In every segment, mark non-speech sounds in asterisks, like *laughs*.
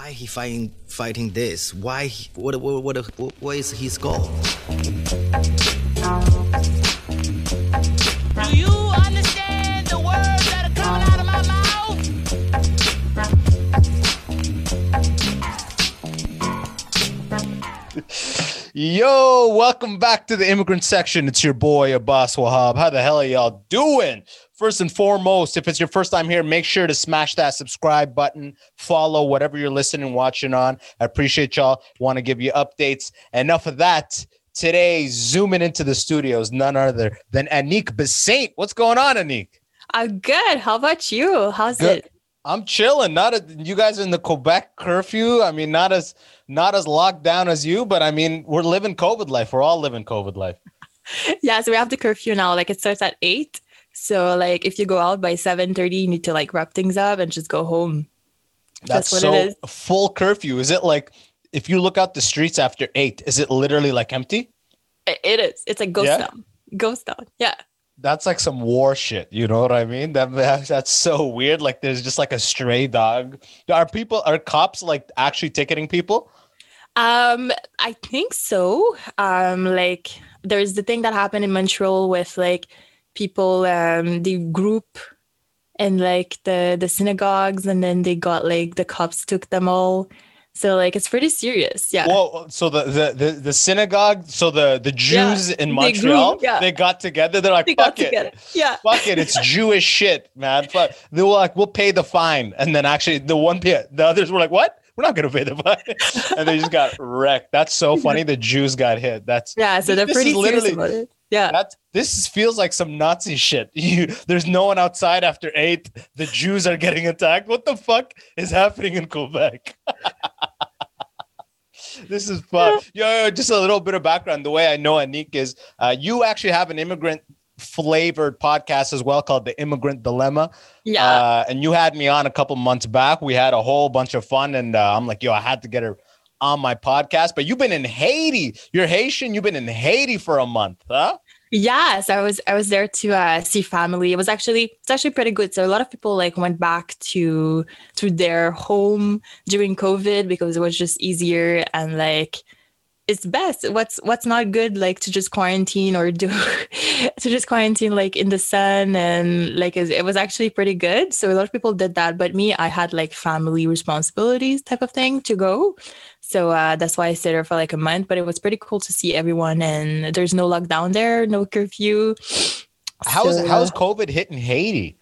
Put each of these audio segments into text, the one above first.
why he fighting fighting this? Why? He, what, what what what what is his goal? Do you understand the words that are coming out of my mouth? Yo, welcome back to the immigrant section. It's your boy Abbas Wahab. How the hell are y'all doing? First and foremost, if it's your first time here, make sure to smash that subscribe button, follow whatever you're listening, watching on. I appreciate y'all. Want to give you updates. Enough of that. Today, zooming into the studios, none other than Annick Bissainthe. What's going on, Annick? I'm good. How about you? How's Good. it? I'm chilling. Not a, you guys are in the Quebec curfew. I mean, not as not as locked down as you, but I mean, we're living COVID life. We're all living COVID life. *laughs* Yeah, so we have the curfew now. Like it starts at eight. So like if you go out by seven thirty, you need to like wrap things up and just go home. That's, That's what so it is. full curfew. Is it like if you look out the streets after eight, is it literally like empty? It is. It's like ghost Yeah? town. Ghost town. Yeah. That's like some war shit. You know what I mean? That- that's so weird. Like there's just like a stray dog. Are people are cops like actually ticketing people? Um, I think so. Um, like there's the thing that happened in Montreal with like people um the group and like the the synagogues and then they got like the cops took them all. So like it's pretty serious. Yeah. Well, so the the the, the synagogue, so the the Yeah, Jews in they Montreal, grew- yeah. they got together. They're like, they fuck it. together. Yeah. fuck it, it's Jewish shit, man. Fuck. They were like, we'll pay the fine, and then actually the one, the others were like, what? We're not gonna pay the fine, and they just got *laughs* wrecked. That's so funny. The Jews got hit. That's Yeah. So they're pretty literally- about it. Yeah. that. This feels like some Nazi shit. *laughs* You, there's no one outside after eight. The Jews are getting attacked. What the fuck is happening in Quebec? *laughs* this is fun. Yo, yo, just a little bit of background. The way I know Annick is, uh, you actually have an immigrant flavored podcast as well called the Immigrant Dilemma. Yeah. Uh, and you had me on a couple months back. We had a whole bunch of fun, and uh, I'm like, yo, I had to get her on my podcast. But you've been in Haiti. You're Haitian. You've been in Haiti for a month, huh? Yes, I was I was there to uh, see family. It was actually it's actually pretty good. So a lot of people like went back to to their home during COVID because it was just easier and like it's best. What's what's not good like to just quarantine or do *laughs* to just quarantine like in the sun and like it was actually pretty good. So a lot of people did that, but me I had like family responsibilities type of thing to go. So uh, that's why I stayed there for like a month. But it was pretty cool to see everyone, and there's no lockdown there, no curfew. How's So, how's COVID hitting Haiti?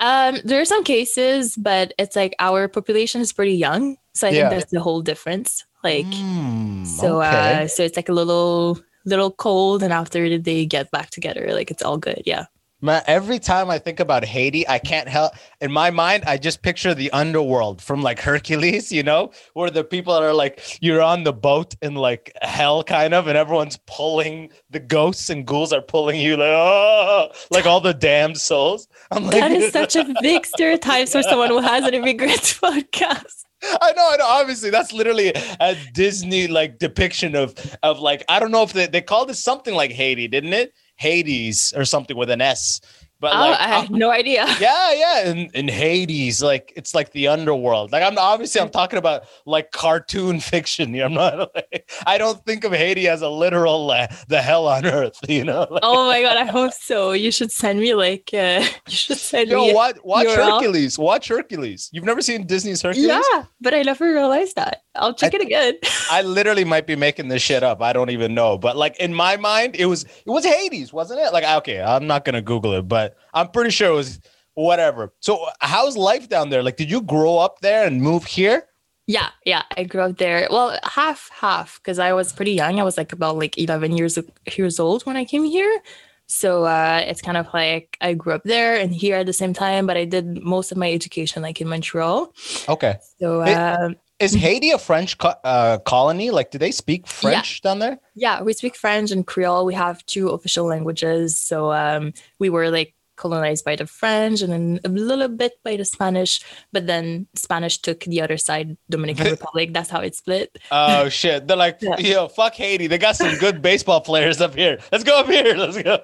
Um, there are some cases, but it's like our population is pretty young, so I Yeah. think that's the whole difference. Like, Hmm, so okay. uh, so it's like a little little cold, and after they get back together, like it's all good. Yeah. Man, every time I think about Haiti, I can't help. In my mind, I just picture the underworld from like Hercules, you know, where the people are like, you're on the boat in like hell, kind of, and everyone's pulling the ghosts and ghouls are pulling you like, oh, like all the damned souls. I'm like, That is such a big stereotype for someone who has an immigrant *laughs* podcast. I know, I know. Obviously, that's literally a Disney like depiction of of like I don't know if they, they called it something like Haiti, didn't it? Hades or something with an S. But Oh, like, I had no idea. *laughs* yeah, yeah, in, in Hades, like it's like the underworld. Like I'm obviously I'm talking about like cartoon *laughs* fiction. You know, I'm not. Like, I don't think of Haiti as a literal uh, the hell on earth. *laughs* You know. Like, Oh my god, I hope so. You should send me like uh, you should send Yo, me. watch watch. Hercules. Watch Hercules. You've never seen Disney's Hercules? Yeah, but I never realized that. I'll check I- it again. I literally might be making this shit up. I don't even know. But like in my mind, it was it was Hades, wasn't it? Like okay, I'm not gonna Google it, but I'm pretty sure it was whatever. So how's life down there? Like, did you grow up there and move here? Yeah, yeah, I grew up there. Well, half half because I was pretty young. I was like about like 11 years years old when I came here. So uh, it's kind of like I grew up there and here at the same time, but I did most of my education like in Montreal. Okay. So um, Is *laughs* Haiti a French co- uh, colony? Like, do they speak French down there? yeah, we speak French and Creole. We have two official languages. So um, we were like colonized by the French and then a little bit by the Spanish, but then Spanish took the other side, Dominican *laughs* Republic. That's how it split. Oh *laughs* shit! They're like, Yeah. yo, fuck Haiti. They got some good baseball players up here. Let's go up here. *laughs* Let's go.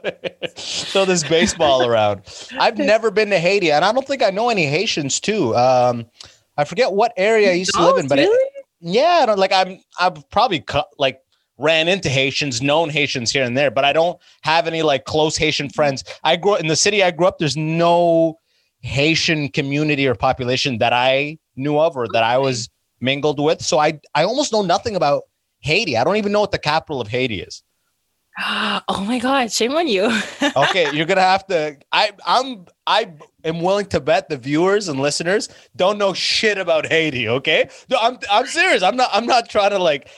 Throw this baseball around. I've never been to Haiti, and I don't think I know any Haitians too. Um, I forget what area I used to Oh, live in, but it- yeah, I don't- like I'm I've probably cut like ran into Haitians, known Haitians here and there, but I don't have any like close Haitian friends. I grew up in the city I grew up. There's no Haitian community or population that I knew of or that I was mingled with. So I I almost know nothing about Haiti. I don't even know what the capital of Haiti is. *gasps* oh my god, shame on you. *laughs* Okay, you're gonna have to. I I'm I am willing to bet the viewers and listeners don't know shit about Haiti. Okay, no, I'm I'm serious. I'm not I'm not trying to like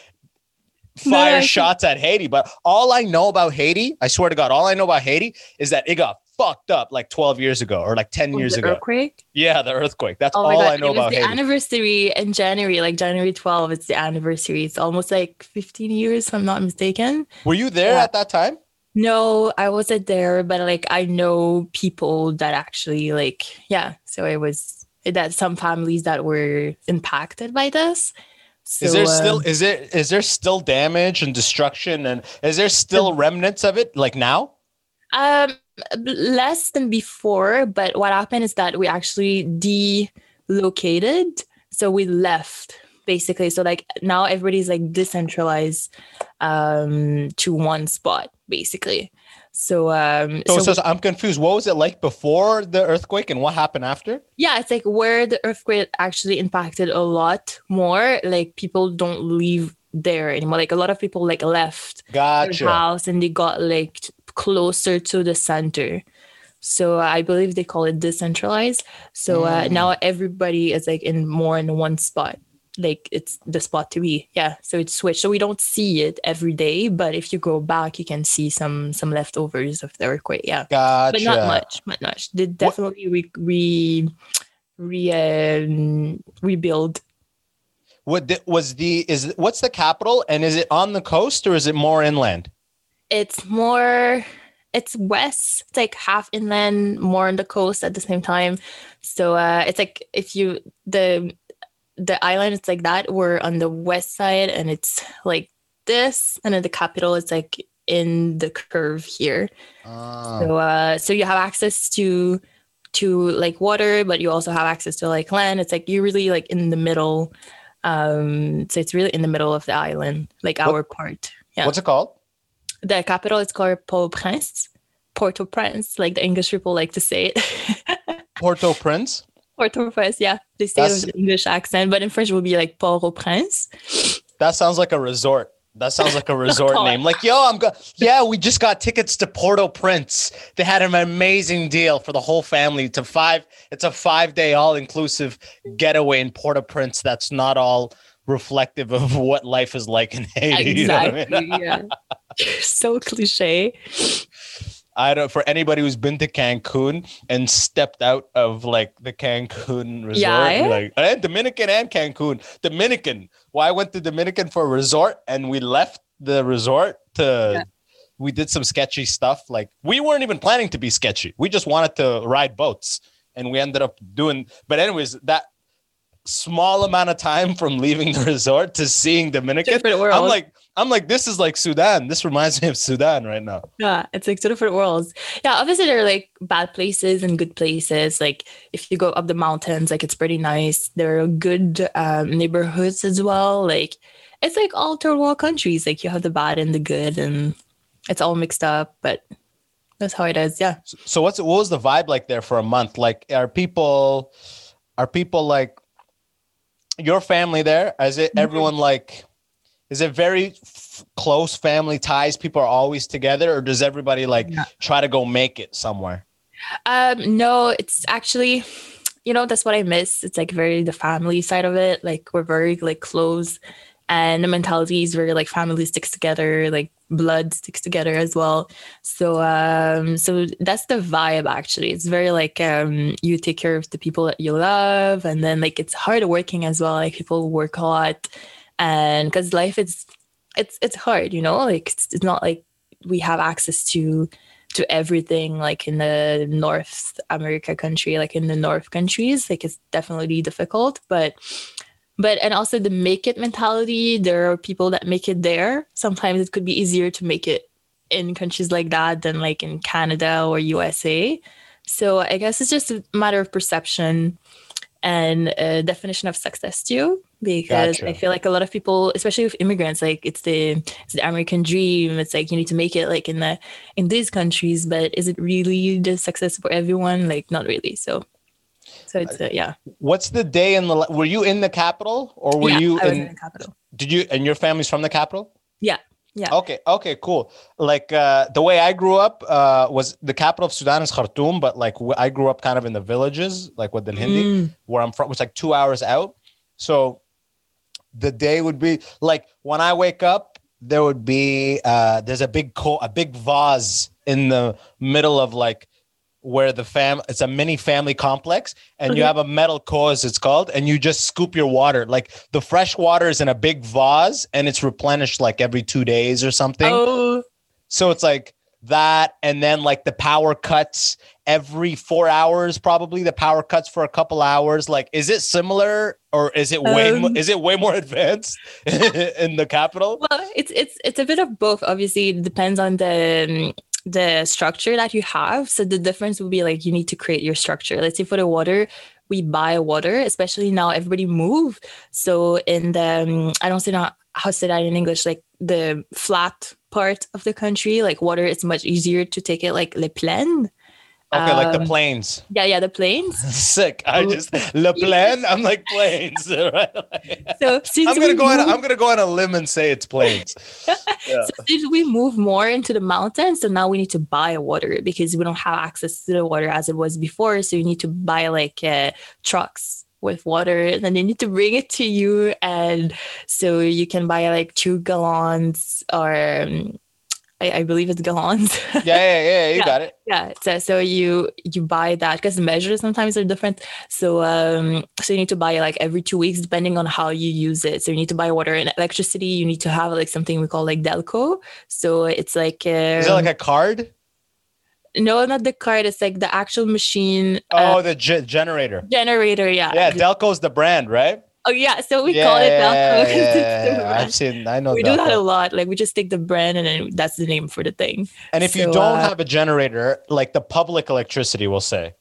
fire think- shots at Haiti, but all I know about Haiti, I swear to God, all I know about Haiti is that it got fucked up like 12 years ago or like 10 years the ago. earthquake. Yeah, the earthquake. That's Oh all god, I know it was about the Haiti. anniversary in January, like January 12. It's the anniversary. It's almost like 15 years, if I'm not mistaken. Were you there Yeah. at that time? No, I wasn't there, but like I know people that actually like yeah. So it was that some families that were impacted by this. So, is there still uh, is there is there still damage and destruction and is there still remnants of it like now? um less than before? But what happened is that we actually delocated, so we left basically. So like now everybody's like decentralized um to one spot basically. So um So, so so, I'm confused. What was it like before the earthquake and what happened after? yeah it's like where the earthquake actually impacted a lot more like people don't live there anymore like a lot of people like left their house and they got like closer to the center so uh, i believe they call it decentralized so uh, Mm. now everybody is like in more in one spot like it's the spot to be yeah so it's switched so we don't see it every day but if you go back you can see some some leftovers of the earthquake yeah Gotcha. but not much, not much. They definitely re re, re um, rebuild. What the, was the is what's the capital and is it on the coast or is it more inland? It's more, it's west. It's like half inland, more on the coast at the same time. So uh, it's like if you the the island, it's like that. We're on the west side, and it's like this, and then the capital is like in the curve here. Ah. So uh so you have access to to like water, but you also have access to like land. It's like you're really like in the middle. Um so it's really in the middle of the island, like What- our part. Yeah. What's it called? the capital is called Port-au-Prince. Port-au-Prince, like the English people like to say it. *laughs* Port-au-Prince. Port-au-Prince, yeah. They say it That's- with the English accent, but in French it would be like Port-au-Prince. That sounds like a resort. That sounds like a *laughs* resort name. Like, yo, I'm go. Yeah, we just got tickets to Port-au-Prince. They had an amazing deal for the whole family to five. It's a five day all inclusive getaway in Port-au-Prince. That's not all reflective of what life is like in Haiti. you know I mean? Exactly. yeah. *laughs* so cliche. I don't for anybody who's been to Cancun and stepped out of like the Cancun resort, Yeah, eh? like and Dominican and Cancun. Dominican. Well, I went to Dominican for a resort and we left the resort to we did some sketchy stuff. Like we weren't even planning to be sketchy. We just wanted to ride boats. And we ended up doing but anyways, that small amount of time from leaving the *laughs* resort to seeing Dominican. I'm like, I'm like, this is like Sudan. This reminds me of Sudan right now. Yeah, it's like two different worlds. Yeah, obviously there are like bad places and good places. Like if you go up the mountains, like it's pretty nice. There are good um, neighborhoods as well. Like it's like all third world countries. Like you have the bad and the good, and it's all mixed up. But that's how it is. Yeah. So what's what was the vibe like there for a month? Like are people are people like your family there? Is it everyone like is it very f- close family ties? People are always together or does everybody like Yeah. try to go make it somewhere? Um, no, it's actually, you know, that's what I miss. It's like very the family side of it. Like we're very like close, and the mentality is very like family sticks together, like blood sticks together as well. So, um, so that's the vibe. Actually, it's very like um, you take care of the people that you love, and then like it's hard working as well. Like people work a lot, and because life is, it's it's hard, you know. Like it's, it's not like we have access to to everything like in the north america country like in the north countries like it's definitely difficult but but and also the make it mentality there are people that make it there. Sometimes it could be easier to make it in countries like that than like in canada or usa so i guess it's just a matter of perception and a definition of success too because Gotcha. i feel like a lot of people especially with immigrants like it's the it's the american dream it's like you need to make it like in the in these countries but is it really the success for everyone like not really so so it's uh, yeah What's the day in the? Were you in the capital or were yeah, you I was in? in the capital Did you and your family's from the capital? yeah yeah Okay, okay, cool. Like uh, the way I grew up uh, was the capital of Sudan is Khartoum, but like I grew up kind of in the villages, like with the Hindi, Mm. where I'm from, was like two hours out. So the day would be like when I wake up, there would be uh, there's a big co- a big vase in the middle of like where the fam it's a mini family complex and you have a metal cause it's called and you just scoop your water. Like the fresh water is in a big vase and it's replenished like every two days or something. Oh. So it's like that and then like the power cuts every four hours probably the power cuts for a couple hours like is it similar or is it way Um, is it way more *laughs* advanced *laughs* in the capital Well, it's it's it's a bit of both. Obviously, it depends on the um, the structure that you have. So the difference would be like you need to create your structure. Let's say for the water, we buy water, especially now everybody move. So in the um, I don't say not how to say that in English, like the flat part of the country, like water, it's much easier to take it like le plaine. okay like the plains. Yeah, yeah, the plains. *laughs* sick i just le *laughs* plain i'm like planes *laughs* right? So since i'm gonna go on i'm gonna go on a limb and say it's planes Yeah. So since we move more into the mountains, so now we need to buy water because we don't have access to the water as it was before. So you need to buy like uh, trucks with water, and then they need to bring it to you, and so you can buy like two gallons or um, I, I believe it's gallons. *laughs* yeah yeah yeah you Yeah. got it. yeah so, so you you buy that because the measures sometimes are different. So um so you need to buy like every two weeks depending on how you use it. So you need to buy water and electricity. You need to have like something we call like delco. So it's like um, is it like a card no not the card. It's like the actual machine oh uh, the ge- generator. generator yeah. Yeah delco's the brand right? Oh yeah so we yeah, call it Delco. *laughs* yeah, yeah, i've seen i know we do that a lot. Like we just take the brand and then that's the name for the thing. And if you don't uh, have a generator like the public electricity will say.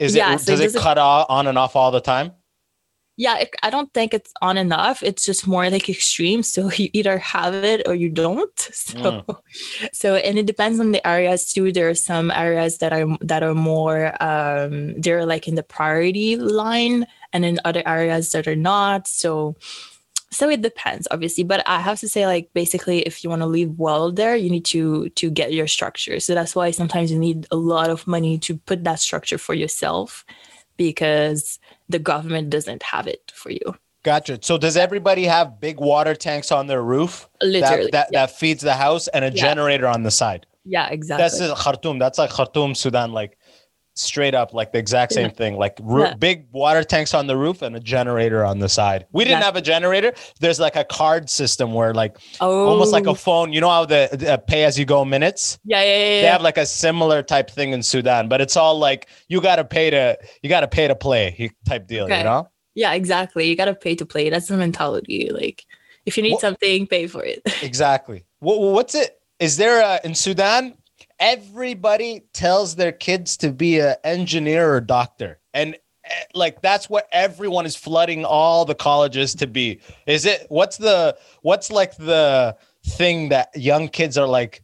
Is it so does it it- cut off on and off all the time yeah it, i don't think it's on enough. It's just more like extreme. So *laughs* you either have it or you don't. *laughs* So Mm. so and it depends on the areas too. There are some areas that are that are more um they're like in the priority line and in other areas that are not. So so it depends obviously. But i have to say like basically if you want to live well there you need to to get your structure. So that's why sometimes you need a lot of money to put that structure for yourself because the government doesn't have it for you gotcha so does everybody have big water tanks on their roof literally that that, yeah. that feeds the house and a Yeah. generator on the side yeah exactly That's Khartoum. That's like Khartoum, Sudan. Like straight up, like the exact same thing. Like roo- Yeah. big water tanks on the roof and a generator on the side. We didn't Yeah. have a generator. There's like a card system where like oh almost like a oh. phone. You know how the, the uh, pay as you go minutes. yeah yeah yeah, They have like a similar type thing in Sudan, but it's all like you gotta pay to you gotta pay to play type deal. You know. yeah exactly you gotta pay to play that's the mentality like if you need What- something pay for it *laughs* Exactly. What, what's it? Is there a, in Sudan? Everybody tells their kids to be an engineer or doctor, and eh, like that's what everyone is flooding all the colleges to be. Is it? What's the? What's like the thing that young kids are like?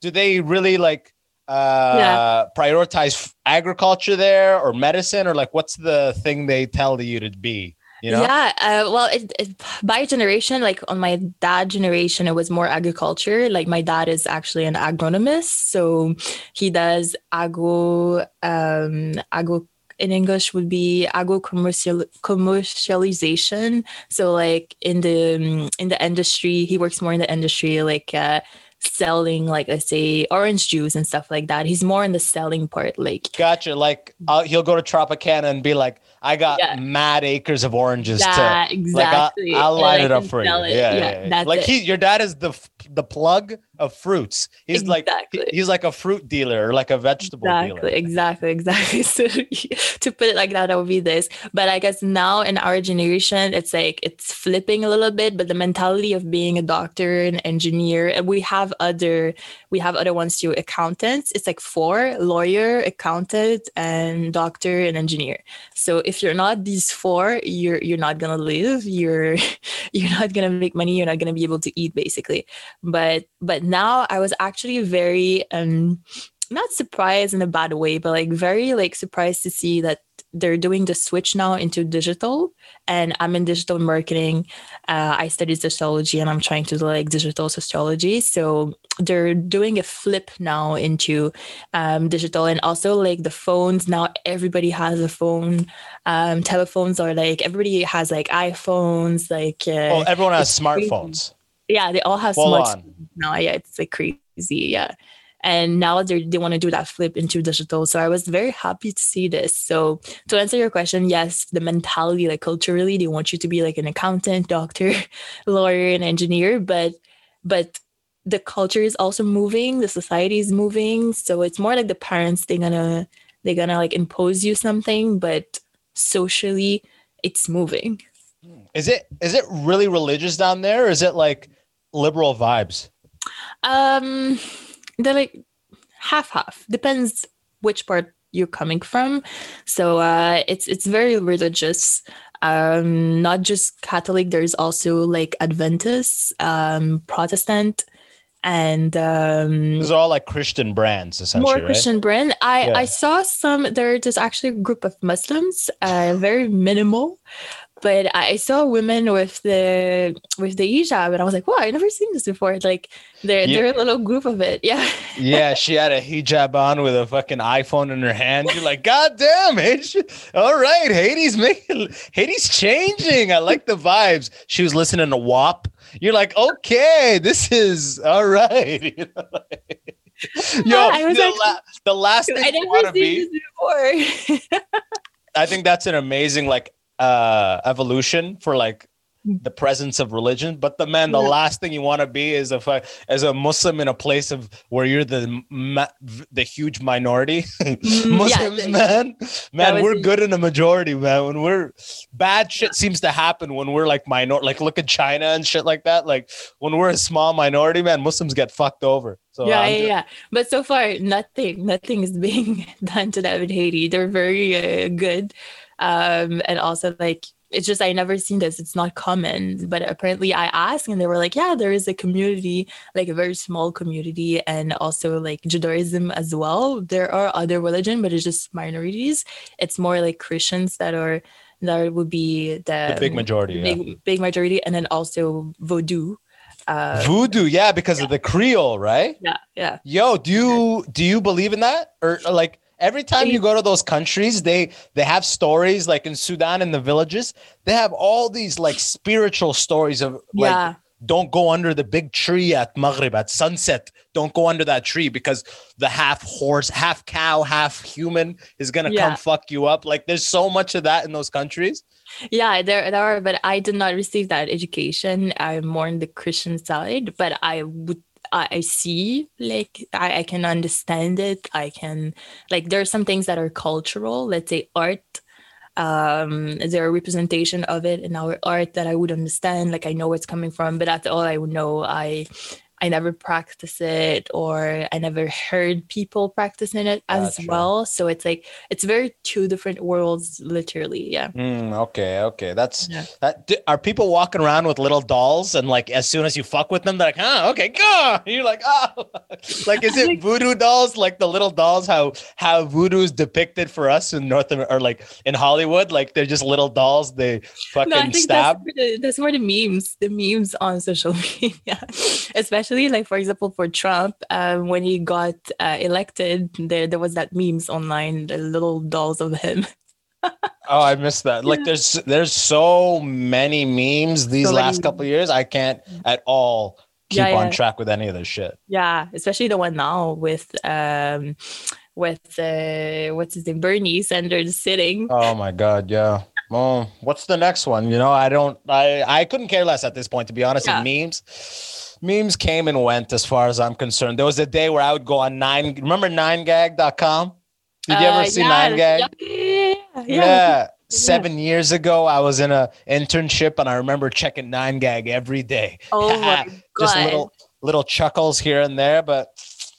Do they really like? uh Yeah. prioritize agriculture there or medicine or like what's the thing they tell you to be you know? Yeah uh, well it, it, by generation like on my dad generation it was more agriculture. Like my dad is actually an agronomist so he does agro um agro in english would be agro commercial commercialization. So like in the um, in the industry he works more in the industry like uh selling like let's say orange juice and stuff like that. He's more in the selling part like Gotcha. Like uh, he'll go to Tropicana and be like, "I got Yeah. mad acres of oranges that to exactly like. I'll, I'll light it up for you." Yeah, it. yeah, yeah. that's Like it. he, your dad is the the plug of fruits. He's like he's like a fruit dealer or like a vegetable Exactly, dealer. exactly, exactly. *laughs* So *laughs* to put it like that, that would be this. But I guess now in our generation, it's like it's flipping a little bit. But the mentality of being a doctor, an engineer, and we have other we have other ones too. Accountants. It's like four: lawyer, accountant, and doctor and engineer. So if you're not these four, you're you're not gonna live. You're *laughs* you're not gonna make money. You're not gonna be able to eat, basically. But but now I was actually very um not surprised in a bad way, but like very like surprised to see that they're doing the switch now into digital. And I'm in digital marketing. Uh, I studied sociology and I'm trying to do like digital sociology. So they're doing a flip now into um, digital and also like the phones. Now everybody has a phone. Um, telephones are like everybody has like iPhones. Like uh, Oh, everyone has smartphones. Yeah, they all have Full smart on. now. Yeah, it's like crazy. Yeah. And now they they want to do that flip into digital. So I was very happy to see this. So to answer your question, yes, the mentality, like culturally, they want you to be like an accountant, *laughs* doctor, lawyer, and engineer. But but the culture is also moving, the society is moving. So it's more like the parents, they're gonna they're gonna like impose you something, but socially it's moving. Hmm. Is it is it really religious down there? Is it like liberal vibes? Um, they're like half half. Depends which part you're coming from. So uh, it's it's very religious. Um, not just Catholic. There's also like Adventist, um, Protestant, and um, These are all like Christian brands, essentially, more right? Christian brand. I Yeah. I saw some. There's actually a group of Muslims, uh, very minimal, but I saw women with the with the hijab, and I was like, wow, I never seen this before. Like they're Yeah. they're a little group of it. Yeah, *laughs* Yeah, she had a hijab on with a fucking iPhone in her hand. You're like, God damn, H. All right, Hades *laughs* making Hades changing. I like the vibes. She was listening to WAP. You're like, okay, this is all right. *laughs* You know, like- Yo, I was the, actually- la- the last I thing you never want to seen be. this before. I think that's an amazing like uh evolution for like the presence of religion. But the man, the Yeah. last thing you want to be is a as a Muslim in a place of where you're the ma- the huge minority. *laughs* Muslims, yeah, man, man, we're good in a majority, man. When we're bad shit seems to happen when we're like minor, like look at China and shit like that. Like when we're a small minority, man, Muslims get fucked over. So yeah, yeah, yeah. But so far, nothing, nothing is being *laughs* done to them in Haiti. They're very uh, good, um, and also like it's just I never seen this. It's not common, but apparently I asked, and they were like, yeah, there is a community, like a very small community, and also like Judaism as well. There are other religion, but it's just minorities. It's more like Christians that are that would be the, The big majority, yeah. big big majority, and then also Vodou. Uh, Voodoo, yeah, because of the Creole, right? yeah, yeah. Yo, do you do you believe in that? Or, or, like every time you go to those countries, they they have stories like in Sudan in the villages, they have all these like spiritual stories of like Yeah. don't go under the big tree at Maghrib at sunset. Don't go under that tree because the half horse, half cow, half human is gonna Yeah. come fuck you up. Like there's so much of that in those countries. Yeah, there, there are, but I did not receive that education. I'm more on the Christian side, but I would, I, I see, like, I, I can understand it. I can, like, there are some things that are cultural, let's say art. Um, is there a representation of it in our art that I would understand? Like, I know where it's coming from, but that's all I would know. I, I never practice it or I never heard people practicing it as Gotcha. well. So it's like, it's very two different worlds, literally. Yeah. Mm, okay, okay. That's Yeah. that. Are people walking around with little dolls and like as soon as you fuck with them, they're like, oh, okay, go. *laughs* You're like, oh, *laughs* like is it *laughs* voodoo dolls? Like the little dolls, how how voodoo is depicted for us in North America or like in Hollywood, like they're just little dolls. They fucking No, I think stab. that's where, the, that's where the memes, the memes on social media, especially like for example for Trump, um, when he got uh, elected, there there was that memes online, the little dolls of him. *laughs* Oh, I missed that. Like there's there's so many memes these So last couple of years. I can't at all keep Yeah, on track with any of this shit. Yeah, especially the one now with um with uh what's his name Bernie Sanders sitting. Oh my god, yeah. Well, what's the next one? You know, I don't. I I couldn't care less at this point, to be honest. Yeah. And memes, memes came and went as far as I'm concerned. There was a day where I would go on nine. Remember 9gag.com? Did you Uh, ever see yeah, 9gag? Yeah, yeah, yeah, Yeah. Seven years ago, I was in a internship and I remember checking 9gag every day. Oh *laughs* my god. just little little chuckles here and there, but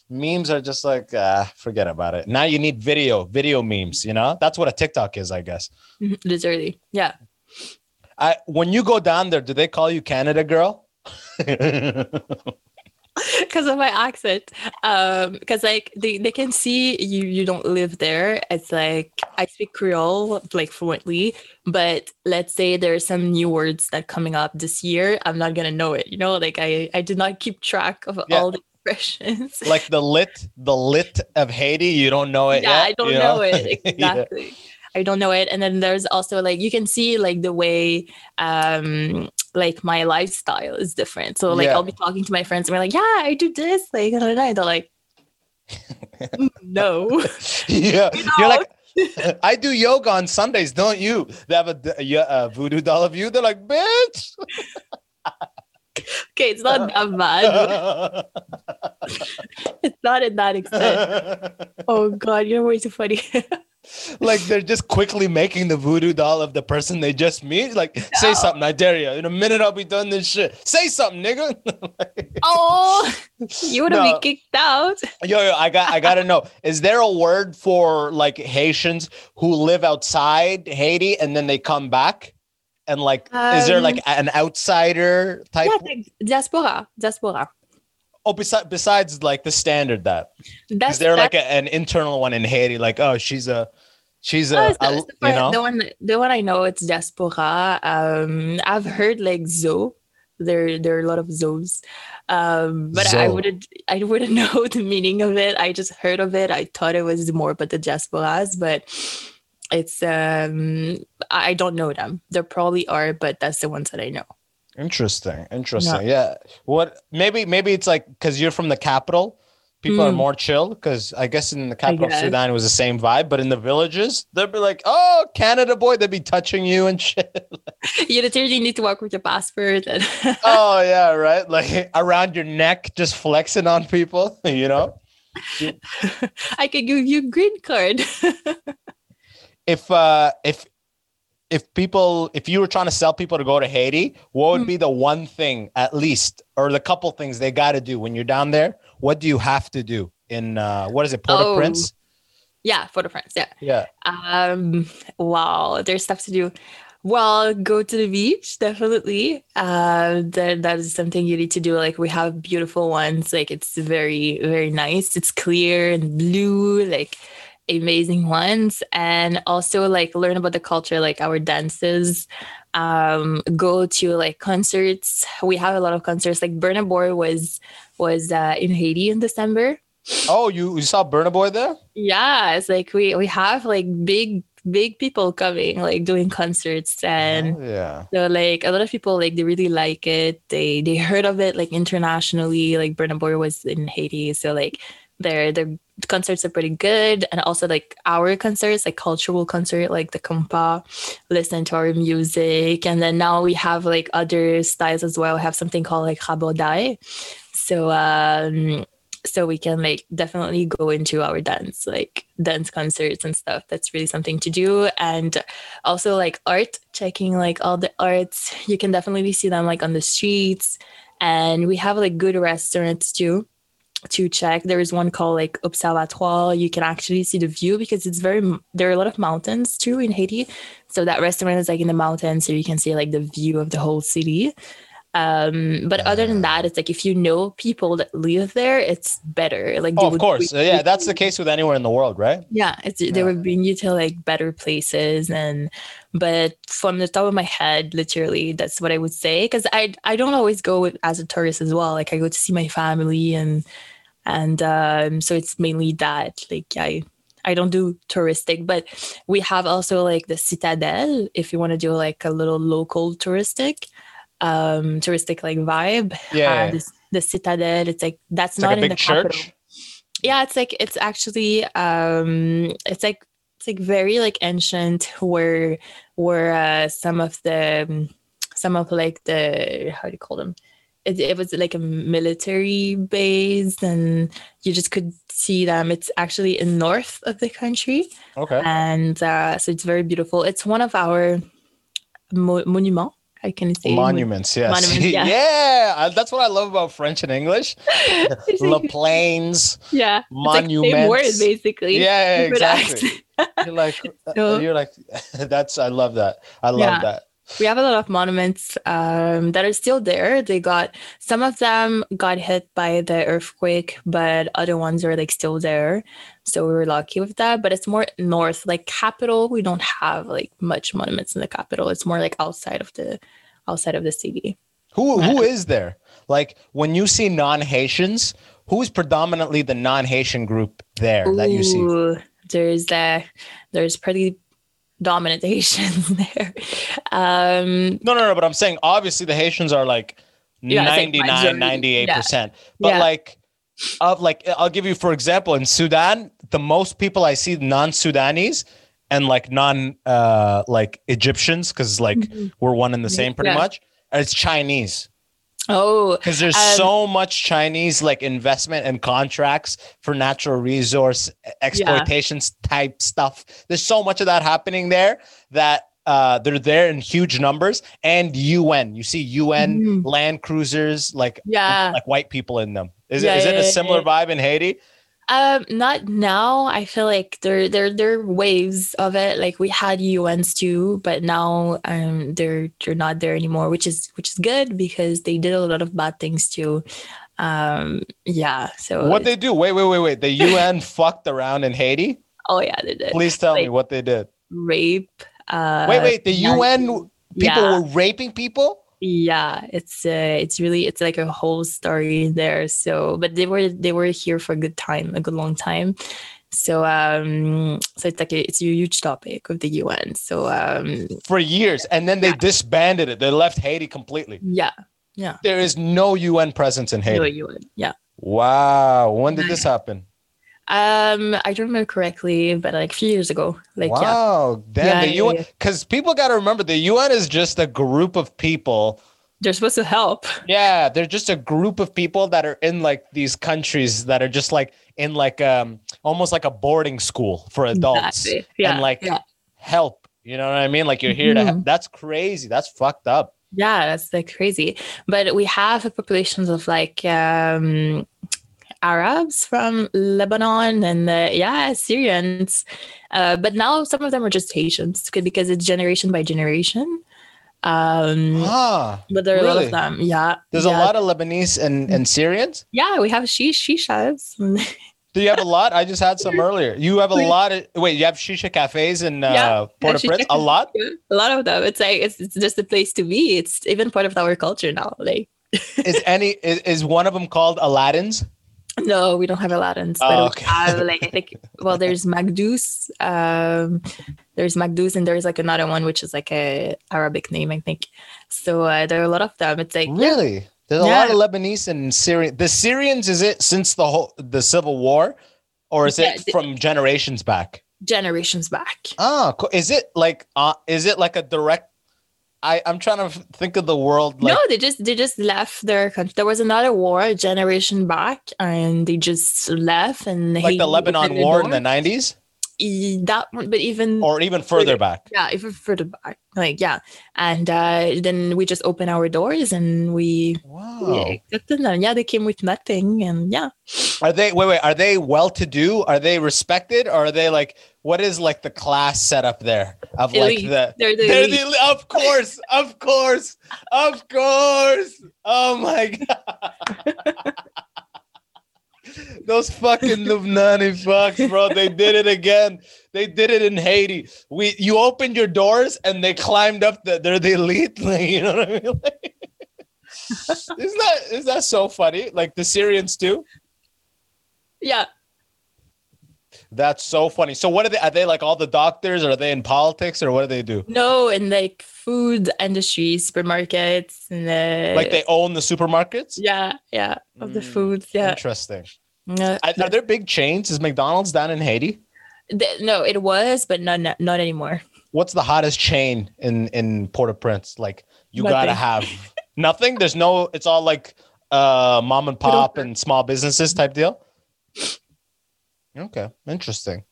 memes are just like ah, forget about it. Now you need video, video memes. You know, that's what a TikTok is, I guess. *laughs* Literally. Yeah. I when you go down there, do they call you Canada girl? *laughs* because of my accent um because like they, they can see you you don't live there it's like i speak creole like fluently but let's say there's some new words that coming up this year i'm not gonna know it you know like i i did not keep track of Yeah. all the expressions like the lit, the lit of Haiti. You don't know it. yeah yet, i don't you know, it *laughs* Yeah. I don't know it and then there's also like you can see like the way um like my lifestyle is different so like Yeah. i'll be talking to my friends and we're like yeah i do this like and they're like *laughs* "Mm, no *laughs* yeah, *laughs* You you're like. I do yoga on Sundays, don't you? They have a, a, a voodoo doll of you. They're like, bitch. okay it's not that bad it's not in that extent oh god you're way too funny like they're just quickly making the voodoo doll of the person they just meet. Like, say something, I dare you. In a minute, I'll be done this shit. Say something, nigga. *laughs* oh you would have No. been kicked out yo, yo, I got, I gotta know. Is there a word for like Haitians who live outside Haiti and then they come back? And like, is there Um, like an outsider type? yeah like diaspora diaspora Oh, besides, besides like the standard that that's is there like a, an internal one in Haiti? Like, oh, she's a, she's Oh, a, the, a- it's the you know, the one the one I know it's diaspora. Um I've heard like zoo. There there are a lot of zoos. Um but I wouldn't I wouldn't *laughs* know the meaning of it. I just heard of it. I thought it was more about the diasporas, but it's um I don't know them. There probably are, but that's the ones that I know. Interesting. Interesting. Yeah. What maybe maybe it's like because you're from the capital, people are Mm. more chill. Because I guess in the capital of. Sudan it was the same vibe, but in the villages, they'd be like, "Oh, Canada boy," they'd be touching you and *laughs* shit. *laughs* you literally need to walk with your passport and *laughs* oh yeah, right. Like around your neck, just flexing on people. You know, I could give you a green card. if uh if if people if you were trying to sell people to go to Haiti, what would Mm. be the one thing at least, or the couple things they got to do when you're down there? What do you have to do in uh what is it, Port-au-Prince? yeah, for the friends. Yeah. Yeah. Um, wow, there's stuff to do. Well, go to the beach, definitely. Uh, that that is something you need to do. Like we have beautiful ones. Like it's very very nice. It's clear and blue. Like amazing ones, and also like learn about the culture, like our dances. Um, go to like concerts. We have a lot of concerts. Like Burna Boy was was uh, in Haiti in December. Oh, you, you saw Burna Boy there? Yeah, it's like we we have like big big people coming like doing concerts and Oh, yeah. so like a lot of people like they really like it. They they heard of it like internationally. Like Burna Boy was in Haiti, so like their their concerts are pretty good. And also like our concerts, like cultural concert, like the compa, listen to our music. And then now we have like other styles as well. We have something called like Rabòday. So um so we can like definitely go into our dance like dance concerts and stuff that's really something to do and also like art checking like all the arts you can definitely see them like on the streets and we have like good restaurants too to check. There is one called like observatoire. You can actually see the view because it's very there are a lot of mountains too in haiti. So that restaurant is like in the mountains so you can see like the view of the whole city um but other than that it's like if you know people that live there it's better like Oh, of course. bring Uh, yeah, that's the case with anywhere in the world, right? yeah it's they would bring you to like better places and but from the top of my head literally that's what i would say because i i don't always go with, as a tourist as well like i go to see my family and and um so it's mainly that like i I don't do touristic, but we have also like the Citadel if you want to do like a little local touristic, um, touristic like vibe. Yeah. Uh, the, the Citadel, it's like that's it's not like a in big the capital yeah it's like it's actually um it's like it's like very like ancient where where uh, some of the some of like the how do you call them it, it was like a military base and you just could see them it's actually in north of the country Okay. and uh, so it's very beautiful it's one of our mo- monuments i can say Monuments, yes. Monuments, *laughs* yeah. yeah, that's what I love about French and English. *laughs* La Plains. yeah it's like the same word monuments. basically Yeah, yeah, exactly. You're like, *laughs* uh, So- you're like, that's. I love that. I love Yeah. that. we have a lot of monuments um, that are still there. They got some of them got hit by the earthquake, but other ones are like still there. So we were lucky with that. But it's more north, like capital. We don't have like much monuments in the capital. It's more like outside of the outside of the city. Who who is there? Like when you see non-Haitians, who's predominantly the non-Haitian group there that you see? There's uh, there's pretty dominant *laughs* Haitians there. Um, No, no, no. But I'm saying obviously the Haitians are like Yeah, 99, majority. 98 percent. But Yeah. like of like I'll give you for example in Sudan, the most people I see non-Sudanese and like non uh like Egyptians because like we're one and the same pretty Mm-hmm. Yeah. much. and It's Chinese. oh, because there's Um, so much Chinese like investment and contracts for natural resource exploitations type stuff. There's so much of that happening there that uh, they're there in huge numbers. And UN, you see UN Mhm. land cruisers like yeah. like white people in them. Is Yeah, it is it a similar yeah. vibe in Haiti? Um, not now. I feel like there there there are waves of it. Like we had UNs too, but now um they're they're not there anymore, which is which is good because they did a lot of bad things too. Um, yeah. So What they do? Wait, wait, wait, wait. The UN *laughs* fucked around in Haiti. oh yeah, they did Please tell me what they did. rape. Uh, Wait, wait. The UN people yeah. were raping people. Yeah, it's uh, it's really it's like a whole story there. So, but they were they were here for a good time, a good long time. So, um, so it's like a, it's a huge topic of the UN. So, um, for years and then they Yeah. disbanded it they left haiti completely yeah, yeah, there is no un presence in haiti no UN, yeah. wow when did this happen Um, I don't remember correctly, but like a few years ago, like yeah, wow damn Yeah, the yeah, un yeah. because people got to remember the un is just a group of people they're supposed to help. yeah they're just a group of people that are in like these countries that are just like in like um almost like a boarding school for adults Exactly. Yeah, and like yeah. help you know what i mean like you're here to Mhm. that's crazy that's fucked up Yeah, that's like crazy. But we have populations of like um Arabs from Lebanon and uh, yeah, Syrians. Uh, but now some of them are just Haitians because it's generation by generation. Um, huh but there are a lot of them. Yeah. there's yeah. a lot of lebanese and, and syrians Yeah, we have she shishas. *laughs* Do you have a lot? I just had some earlier. You have a lot of wait. You have shisha cafes in uh, Yeah, Port-au-Prince. A lot. a lot of them. It's like it's, it's just a place to be. It's even part of our culture now. Like Is any is, is one of them called Aladdin's? *laughs* No, we don't have Aladdin's, but Oh, okay. have like I *laughs* think well, there's Magdous, um, there's Magdous, and there's like another one which is like a Arabic name, I think. So uh, there are a lot of them. It's like Really? There's a Yeah. lot of Lebanese and Syrian. The Syrians is it since the whole the civil war, or is Yeah, it the- from generations back? generations back. Ah, cool. is it like uh, is it like a direct? I I'm trying to think of the world like no, they just they just left their country. There was another war a generation back, and they just left and like the Lebanon war in the 90s, E- That one, but even or even further back. yeah, even further back, like yeah, and uh, then we just open our doors and we Wow. Yeah, accepted them. Yeah, they came with nothing, and yeah, Are they wait wait? Are they well to do? Are they respected? Or are they like what is like the class setup there of like Elite. the? they're the, They're the of course, of course, of course. Oh my *laughs* god. Those fucking Lebanese fucks, bro. They did it again. They did it in Haiti. We you opened your doors and they climbed up the they're the elite. *laughs* Like, you know what I mean? Like, *laughs* isn't that is that so funny? Like the Syrians too? yeah. That's so funny. So what are they? Are they like all the doctors? Or are they in politics, or what do they do? No, in like food industry, supermarkets, and uh, Like they own the supermarkets? yeah, yeah, of the Mm, foods, yeah. Interesting. Yeah. Are, are there big chains? Is McDonald's down in Haiti? th- no, it was, but not not, not anymore. What's the hottest chain in in Port-au-Prince? Like you gotta have *laughs* nothing. There's no. It's all like uh mom and pop and small businesses type deal. Okay, interesting.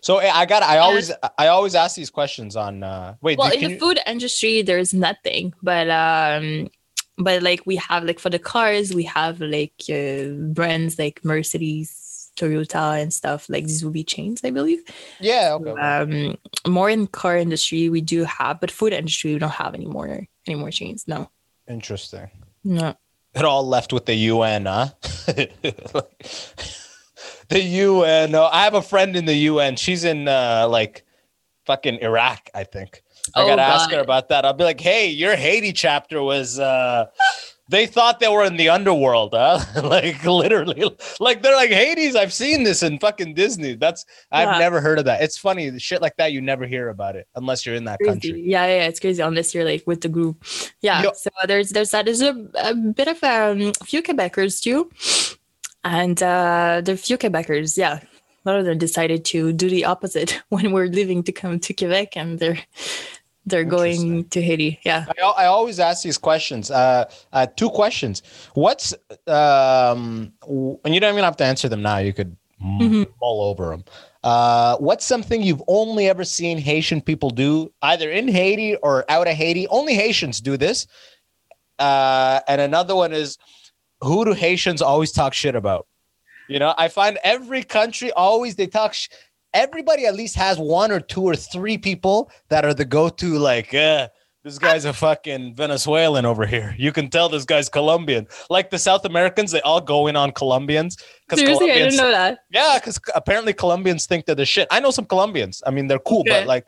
So eh, I got. I always. I always ask these questions on. uh Wait, well in the you- food industry there's nothing but um but like we have like for the cars we have like uh, brands like mercedes toyota and stuff like these will be chains i believe yeah. Okay. um more in car industry we do have but food industry we don't have any more any more chains no Interesting. no It all left with the UN, huh? *laughs* the UN. uh, I have a friend in the UN. She's in uh, like fucking Iraq, I think. I Oh, gotta ask her about that. I'll be like, hey, your Haiti chapter was uh they thought they were in the underworld, huh? *laughs* like literally. Like they're like Hades. I've seen this in fucking Disney. That's I've Yeah. never heard of that. It's funny, the shit like that, you never hear about it unless you're in that crazy. country. Yeah, yeah, it's crazy unless you're like with the group. Yeah. Yo- So there's there's that. There's a, a bit of um, a few Quebecers too, and uh, are few Quebecers. Yeah, a lot of them decided to do the opposite *laughs* when we're leaving to come to Quebec, and they're they're going to Haiti. Yeah. I, I always ask these questions. Uh, uh, two questions. What's um, and you don't even have to answer them now. You could m- Mhm. mull over them. Uh, what's something you've only ever seen Haitian people do, either in Haiti or out of Haiti? Only Haitians do this. Uh, and another one is, who do Haitians always talk shit about? You know, I find every country always they talk. Sh- everybody at least has one or two or three people that are the go-to. Like, uh, this guy's a fucking Venezuelan over here. You can tell this guy's Colombian. Like the South Americans, they all go in on Colombians because Seriously, I didn't know that. yeah, because apparently Colombians think they're the shit. I know some Colombians. I mean, they're cool, Okay. but like,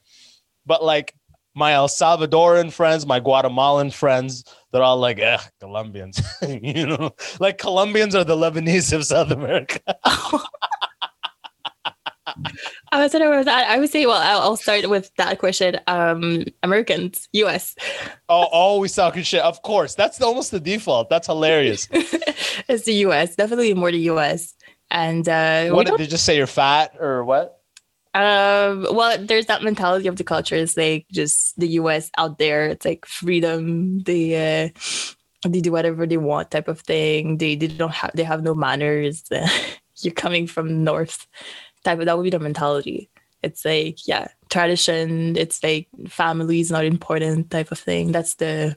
but like my El Salvadoran friends, my Guatemalan friends, they're all like, eh, Colombians. *laughs* you know, like Colombians are the Lebanese of South America. *laughs* I was about that. I would say, well, I'll, I'll start with that question. Um, Americans, U.S. oh, always talking shit. Of course, that's almost the default. That's hilarious. *laughs* it's the U.S. Definitely more the U.S. And uh, what did they just say? You're fat or what? Um, well, there's that mentality of the culture. It's like just the US out there. It's like freedom. They uh, they do whatever they want, type of thing. They they don't have they have no manners. *laughs* You're coming from north, type of that would be the mentality. It's like yeah, tradition. It's like family is not important, type of thing. That's the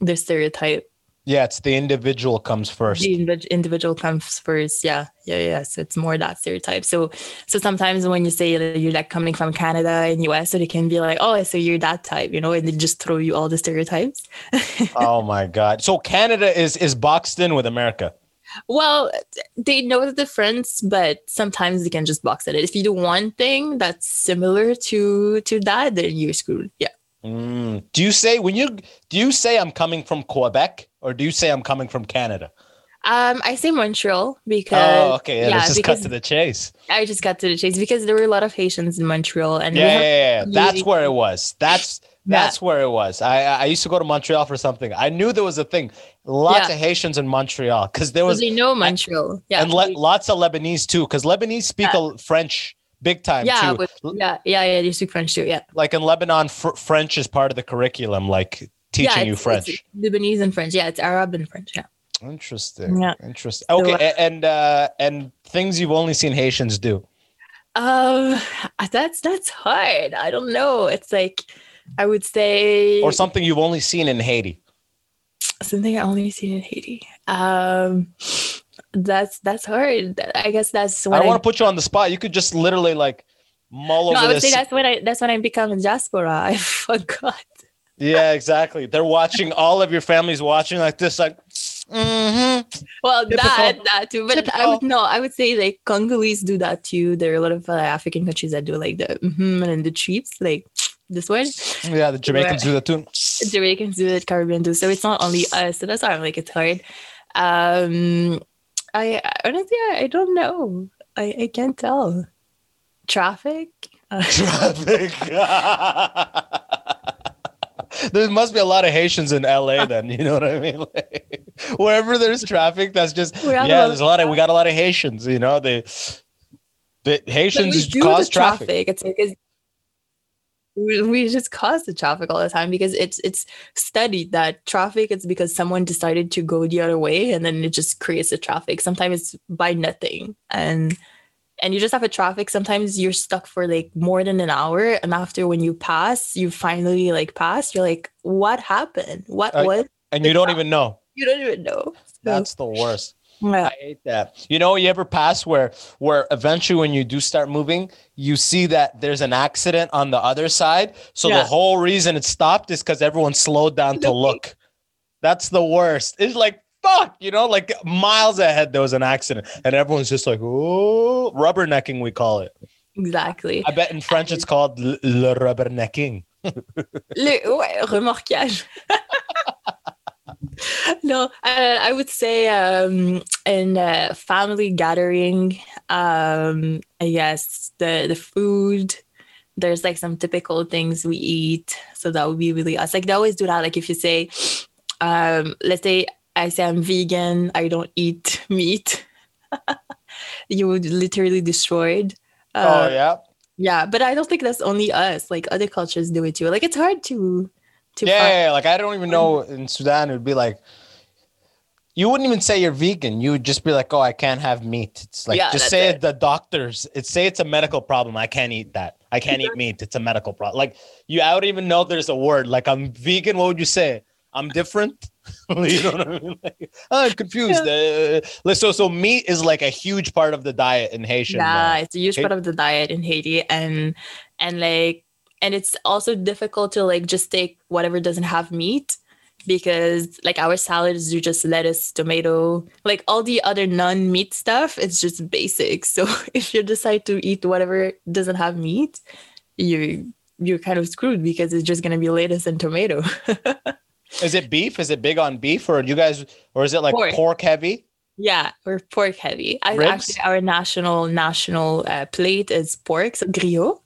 the stereotype. Yeah, it's the individual comes first. The individ- individual comes first. Yeah, yeah, yeah. So it's more that stereotype. So, so sometimes when you say that you're like coming from Canada and US, so they can be like, oh, so you're that type, you know, and they just throw you all the stereotypes. *laughs* oh my god! So Canada is is boxed in with America. Well, they know the difference, but sometimes they can just box at it. If you do one thing that's similar to to that, then you're screwed. Yeah. Mm. Do you say when you do you say I'm coming from Quebec or do you say I'm coming from Canada? Um, I say Montreal because oh, okay. Yeah, let's just cut to the chase. I just got to the chase because there were a lot of Haitians in Montreal, and Yeah, yeah, yeah, *laughs* yeah. That's where it was. That's that's where it was. I I used to go to Montreal for something. I knew there was a thing. Lots Yeah. of Haitians in Montreal because there was they know Montreal. Yeah, and le- lots of Lebanese too because Lebanese speak a French big time yeah, too. with, yeah, yeah, yeah. They speak French too. Yeah, like in Lebanon, fr- French is part of the curriculum, like teaching yeah, you French. Lebanese and French. Yeah, it's Arab and French. Yeah. Interesting. Yeah. Interesting. So, Okay, uh, and uh and things you've only seen Haitians do. Um, that's that's hard. I don't know. It's like I would say Or something you've only seen in Haiti. something I only seen in Haiti. Um, that's that's hard. I guess that's I when don't I. want to put you on the spot. You could just literally like mull no, over I would this. say that's when I that's when I become a diaspora. *laughs* I forgot. yeah, exactly. They're watching. All of your family's watching like this, like. Mm-hmm. Well, Typical. that that too, but I would no. I would say like Congolese do that too. There are a lot of uh, African countries that do like the mm and the treats, like this one. Yeah, the Jamaicans do that too. Jamaicans do it, Caribbean do. So it's not only us. So that's why I'm like it's hard. Um, I honestly I, I don't know. I I can't tell. Traffic. Uh, *laughs* Traffic. *laughs* there must be a lot of Haitians in LA then, you know what I mean? *laughs* Like, wherever there's traffic, that's just yeah, there's a lot of we got a lot of Haitians, you know. They The Haitians cause the traffic. traffic. It's like it's, we we just cause the traffic all the time because it's it's studied that traffic is because someone decided to go the other way and then it just creates the traffic. Sometimes it's by nothing and and you just have a traffic. Sometimes you're stuck for like more than an hour, and after when you pass, you finally like pass. You're like, what happened? What Uh, was? And you don't even know. You don't even know. So, That's the worst. Yeah. I hate that. You know, you ever pass where where eventually when you do start moving, you see that there's an accident on the other side. So Yeah. the whole reason it stopped is because everyone slowed down to look. That's the worst. It's like fuck, you know, like miles ahead there was an accident, and everyone's just like, oh, rubbernecking we call it. exactly. I bet in French it's called le, le rubbernecking. *laughs* Le, ouais, remorquage. *laughs* *laughs* no, I, I would say um, in a family gathering, um, I guess the the food. There's like some typical things we eat, so that would be really us. Like they always do that. Like if you say, um, let's say I say I'm vegan, I don't eat meat, *laughs* you would literally destroyed. oh Uh, yeah. yeah, but I don't think that's only us. Like other cultures do it too. Like it's hard to to Yeah, yeah, yeah, like I don't even know in Sudan it would be like you wouldn't even say you're vegan. You would just be like, "Oh, I can't have meat." It's like Yeah, just say it. it. the doctors. It's say it's a medical problem. I can't eat that. I can't eat meat. It's a medical problem. Like you, I don't even know there's a word. Like I'm vegan. What would you say? I'm different. *laughs* you know what I mean? *laughs* Like, I'm confused. Uh, so, so meat is like a huge part of the diet in Haitian. Yeah, uh, it's a huge Haiti- part of the diet in Haiti, and and like and it's also difficult to like just take whatever doesn't have meat because like our salads do just lettuce, tomato, like all the other non-meat stuff. It's just basic. So *laughs* if you decide to eat whatever doesn't have meat, you you're kind of screwed because it's just gonna be lettuce and tomato. *laughs* is it beef? Is it big on beef, or you guys, or is it like Pork. pork heavy? Yeah, we're pork heavy. I, actually, our national national uh, plate is pork, so griot.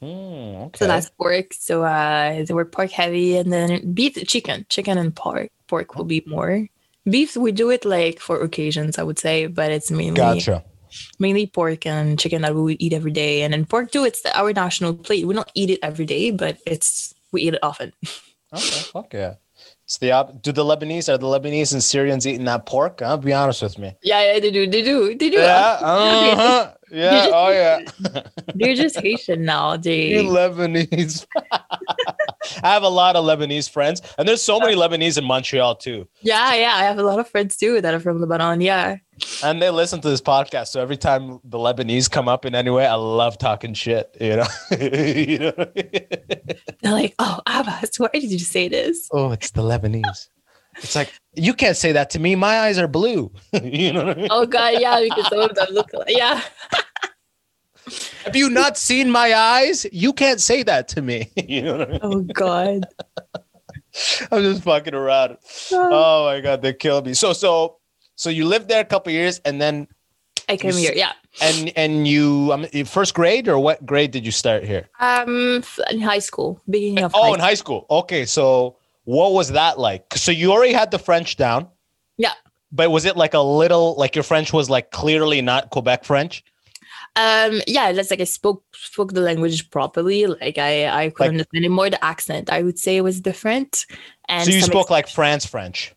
Hmm, okay. So that's pork. So uh, so we're pork heavy, and then beef, chicken, chicken and pork. Pork will be more. Beef, we do it like for occasions, I would say, but it's mainly gotcha. mainly pork and chicken that we would eat every day. And then pork too, it's our national plate. We don't eat it every day, but it's we eat it often. *laughs* Okay, fuck yeah. It's the op- do the Lebanese are the Lebanese and Syrians eating that pork? Huh? Be honest with me. Yeah, yeah, they do, they do, they do. Yeah, *laughs* uh-huh. yeah, just- oh yeah. *laughs* They're just Haitian now. You They Lebanese. *laughs* I have a lot of Lebanese friends, and there's so many Lebanese in Montreal too, Yeah, yeah. I have a lot of friends too that are from Lebanon. Yeah. and they listen to this podcast. So every time the Lebanese come up in any way, I love talking shit. You know, *laughs* you know. They're like, oh, Abbas, why did you say this? oh, it's the Lebanese. It's like you can't say that to me. My eyes are blue. *laughs* you know what I mean? Oh God, yeah, because some of them look like yeah. *laughs* Have you not seen my eyes? You can't say that to me. *laughs* you know what I mean? Oh God. *laughs* I'm just fucking around. Oh my god, they killed me. So so so you lived there a couple years and then I came You here. Yeah. and and you um first grade or what grade did you start here? Um, in high school, beginning of Oh, high in high school. Okay, so what was that like? So you already had the French down. Yeah. But was it like a little like your French was like clearly not Quebec French? Um, yeah, that's like I spoke spoke the language properly. Like I I could Like- understand it more. The accent I would say was different. And so you spoke like France French.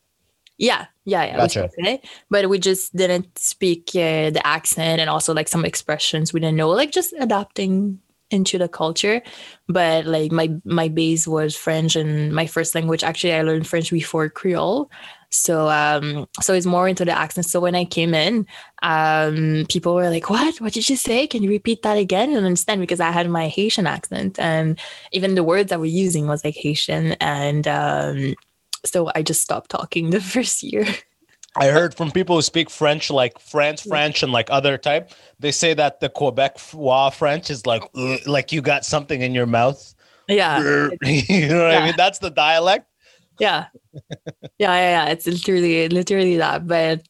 Yeah, yeah, yeah. Gotcha. It, but we just didn't speak uh, the accent and also like some expressions we didn't know, like just adapting into the culture. But like my my base was French and my first language. Actually, I learned French before Creole, so um, so it's more into the accent. So when I came in, um, people were like, "What? What did you say? Can you repeat that again?" And understand because I had my Haitian accent, and even the words I was using was like Haitian, and um, so I just stopped talking *laughs* the first year. I heard from people who speak French, like France French and like other type. They say that the Quebec French is like like you got something in your mouth. yeah, *laughs* you know what I mean? That's the dialect. Yeah, yeah, yeah, yeah. It's literally, literally that. But,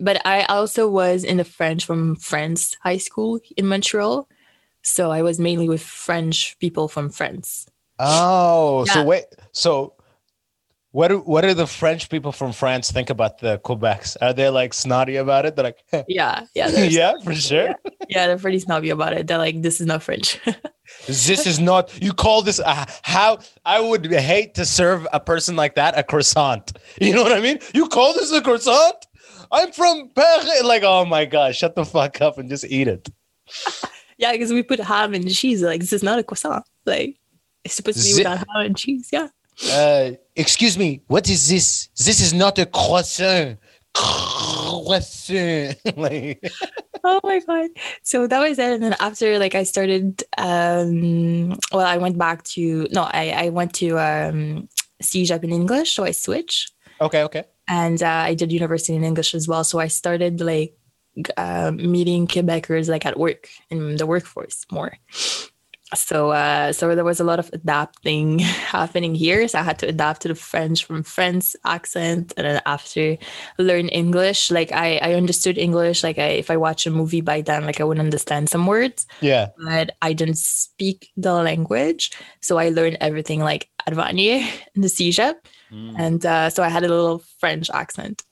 but I also was in the French from France high school in Montreal, so I was mainly with French people from France. Oh, so Yeah. wait, so What do what do the French people from France think about the Quebecs? Are they like snotty about it? They're like, *laughs* Yeah, yeah, yeah, for sure. yeah, they're pretty snobby about it. They're like, this is not French. *laughs* This is not. You call this uh, how? I would hate to serve a person like that a croissant. *laughs* You know what I mean? You call this a croissant? I'm from Paris. Like, oh my gosh, shut the fuck up and just eat it. yeah, because we put ham and cheese. Like, this is not a croissant. Like, it's supposed to be Zi- without ham and cheese. Yeah. Uh, excuse me, what is this? This is not a croissant. Croissant. *laughs* like, *laughs* Oh my god. So that was it. And then after like I started um well I went back to no, I, I went to um CEGEP in English, so I switched. okay, okay. And uh, I did university in English as well. So I started like uh, meeting Quebecers like at work in the workforce more. So uh, so there was a lot of adapting *laughs* happening here. So I had to adapt to the French from French accent, and then after learn English. Like I I understood English. Like I if I watch a movie by then, like I would understand some words, Yeah. but I didn't speak the language. So I learned everything like at Vanier *laughs* in the CEGEP. And uh, so I had a little French accent.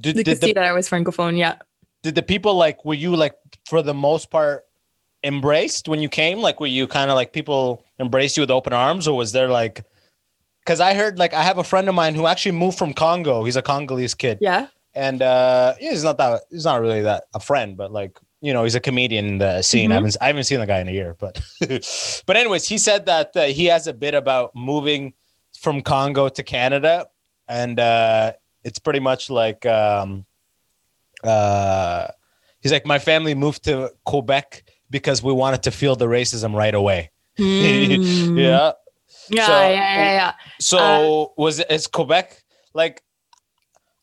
Did, They did, could see that I was francophone. Yeah. did the people like, were you like, for the most part, embraced when you came? Like, were you kind of like people embraced you with open arms, or was there like, because I heard like, I have a friend of mine who actually moved from Congo. He's a Congolese kid. Yeah. and uh he's not that he's not really that a friend but like you know he's a comedian in the scene I, Mhm. haven't, I haven't seen the guy in a year but *laughs* but anyways he said that uh, he has a bit about moving from congo to canada and uh it's pretty much like um uh he's like my family moved to quebec because we wanted to feel the racism right away Hmm. *laughs* yeah Yeah, So- yeah, yeah, yeah. so Uh, was it is Quebec like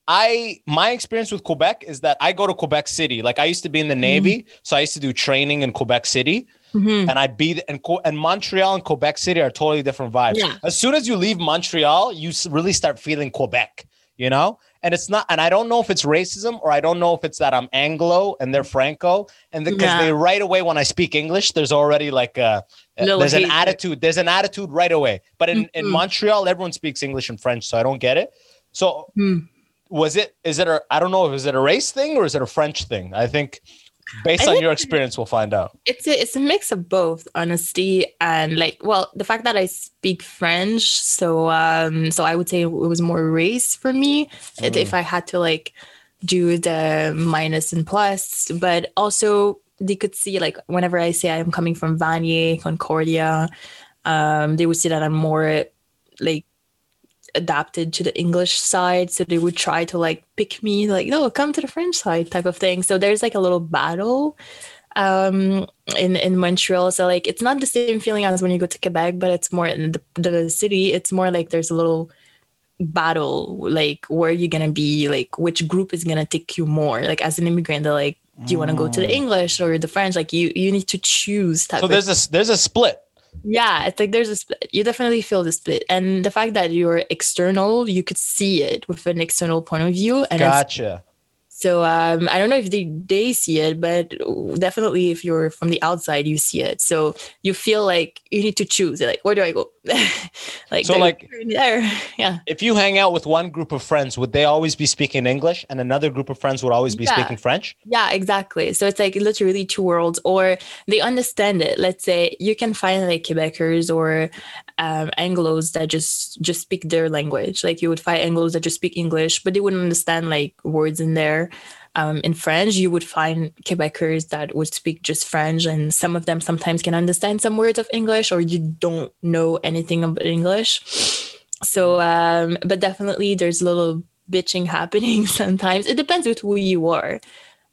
I my experience with Quebec is that I go to Quebec City. Like I used to be in the Navy, so I used to do training in Quebec City, Mhm. and I'd be and and Montreal and Quebec City are totally different vibes. Yeah. As soon as you leave Montreal, you really start feeling Quebec, you know. And it's not, and I don't know if it's racism or I don't know if it's that I'm Anglo and they're Franco, and because Yeah. they right away when I speak English, there's already like a Little there's an attitude. There's an attitude right away. But in, in Mhm. Montreal, everyone speaks English and French, so I don't get it. So Hmm. was it? Is it a? I don't know. if Is it a race thing or is it a French thing? I think based I on your experience, we'll find out. It's a it's a mix of both, honesty and like well, the fact that I speak French, so um, so I would say it was more race for me if- if I had to like do the minus and plus, but also they could see like whenever I say I'm coming from Vanier, Concordia, um, they would see that I'm more like adapted to the English side. So they would try to like pick me, like, no, come to the French side type of thing. So there's like a little battle um in in Montreal. So like it's not the same feeling as when you go to Quebec, but it's more in the, the city. It's more like there's a little battle, like where you're gonna be, like which group is gonna take you more. Like as an immigrant, they're like, do you want to go to the English or the French? Like you you need to choose So there's a there's a split. Yeah, it's like there's a split. You definitely feel the split, and the fact that you're external, you could see it with an external point of view. And Gotcha. So um, I don't know if they they see it, but definitely if you're from the outside, you see it. So you feel like you need to choose. Like, where do I go? *laughs* like, So, like- there, yeah, If you hang out with one group of friends, would they always be speaking English, and another group of friends would always be Yeah. speaking French? yeah, exactly. So it's like literally two worlds, or they understand it. Let's say you can find like Quebecers or um, Anglo's that just just speak their language. Like you would find Anglo's that just speak English, but they wouldn't understand like words in there. Um, in French, you would find Quebecers that would speak just French, and some of them sometimes can understand some words of English, or you don't know anything about English. So, um, but definitely there's a little bitching *laughs* happening *laughs* sometimes. It depends with who you are.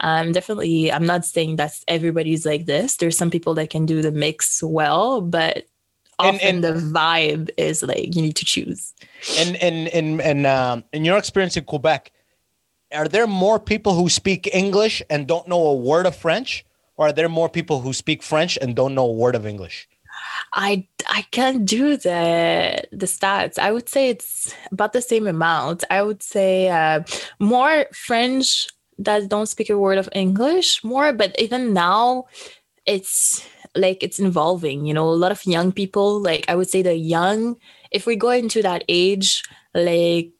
Um, definitely, I'm not saying that everybody's like this. There's some people that can do the mix well, but often and- the vibe is like you need to choose. And and and in um, in your experience in Quebec, are there more people who speak English and don't know a word of French, or are there more people who speak French and don't know a word of English? I I can't do the the stats. I would say it's about the same amount. I would say uh, more French that don't speak a word of English more, but even now, it's like it's involving. You know, a lot of young people. Like I would say the young. If we go into that age, like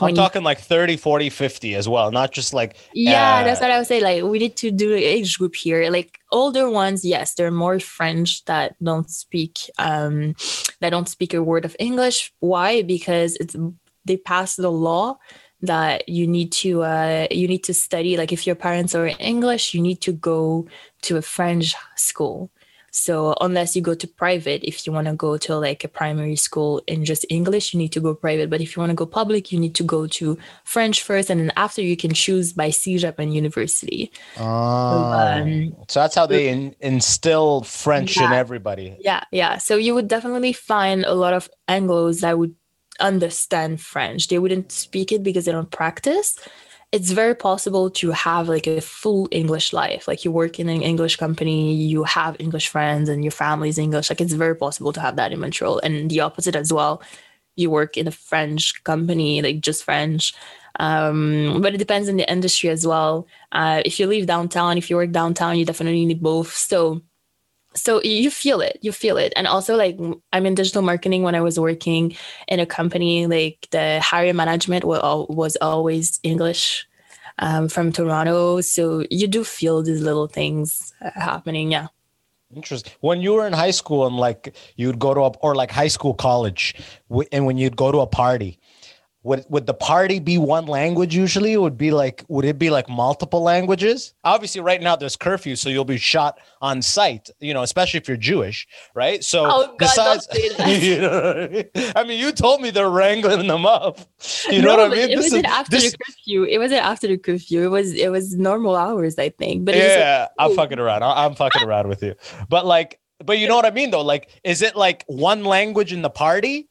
I'm talking like 30, 40, 50 as well, not just like Yeah, uh, that's what I would say. Like, we need to do the age group here. Like, older ones, yes, they're more French that don't speak, um, that don't speak a word of English. Why? Because it's they passed the law that you need to uh you need to study. Like, if your parents are English, you need to go to a French school. So unless you go to private, if you want to go to like a primary school in just English, you need to go private. But if you want to go public, you need to go to French first, and then after you can choose by CEGEP and university. Ah. um, so that's how they in, instill French in everybody. Yeah, yeah. So you would definitely find a lot of Anglos that would understand French. They wouldn't speak it because they don't practice. It's very possible to have like a full English life. Like you work in an English company, you have English friends, and your family's English. Like it's very possible to have that in Montreal. And the opposite as well. You work in a French company, like just French. Um, but it depends on the industry as well. Uh, if you live downtown, if you work downtown, you definitely need both. So so you feel it you feel it. And also like i'm in digital marketing when i was working in a company like the hiring management was, al- was always english um, from toronto. So you do feel these little things uh, happening yeah. Interesting. When you were in high school and like you'd go to a or like high school, college, and when you'd go to a party, would would the party be one language usually? Would be like would it be like multiple languages? Obviously, right now there's curfew, so you'll be shot on sight. You know, especially if you're Jewish, right? So Oh, God, besides, don't say that. *laughs* you know I mean? I mean, you told me they're wrangling them up. You know what I mean? it This wasn't is- after this- the curfew it wasn't after the curfew it was it was normal hours i think but it was like, yeah, I'm fucking around. I'm fucking around with you. But like, but you know what I mean though? Like, is it like one language in the party?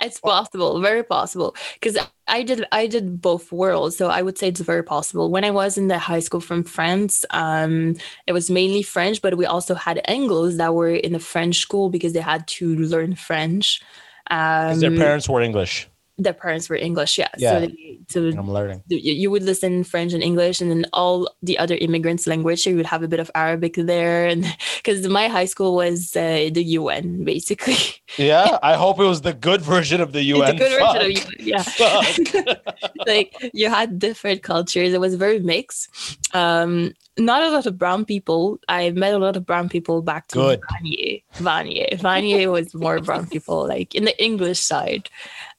It's possible, very possible. Because I did I did both worlds, so I would say it's very possible. When I was in the high school from France, um, it was mainly French, but we also had Anglos that were in the French school because they had to learn French. Um, their parents were English. Their parents were English, yeah. Yeah. So, they, so I'm learning. you, would listen French and English, and then all the other immigrants' language. So you would have a bit of Arabic there, and *laughs* because my high school was uh, the UN, basically. *laughs* Yeah, I hope it was the good version of the UN. a good version of UN, yeah. *laughs* Fuck. like you had different cultures. It was very mixed. Um, not a lot of brown people. I met a lot of brown people back to Good. Vanier. Vanier. Vanier was more brown people, like in the English side.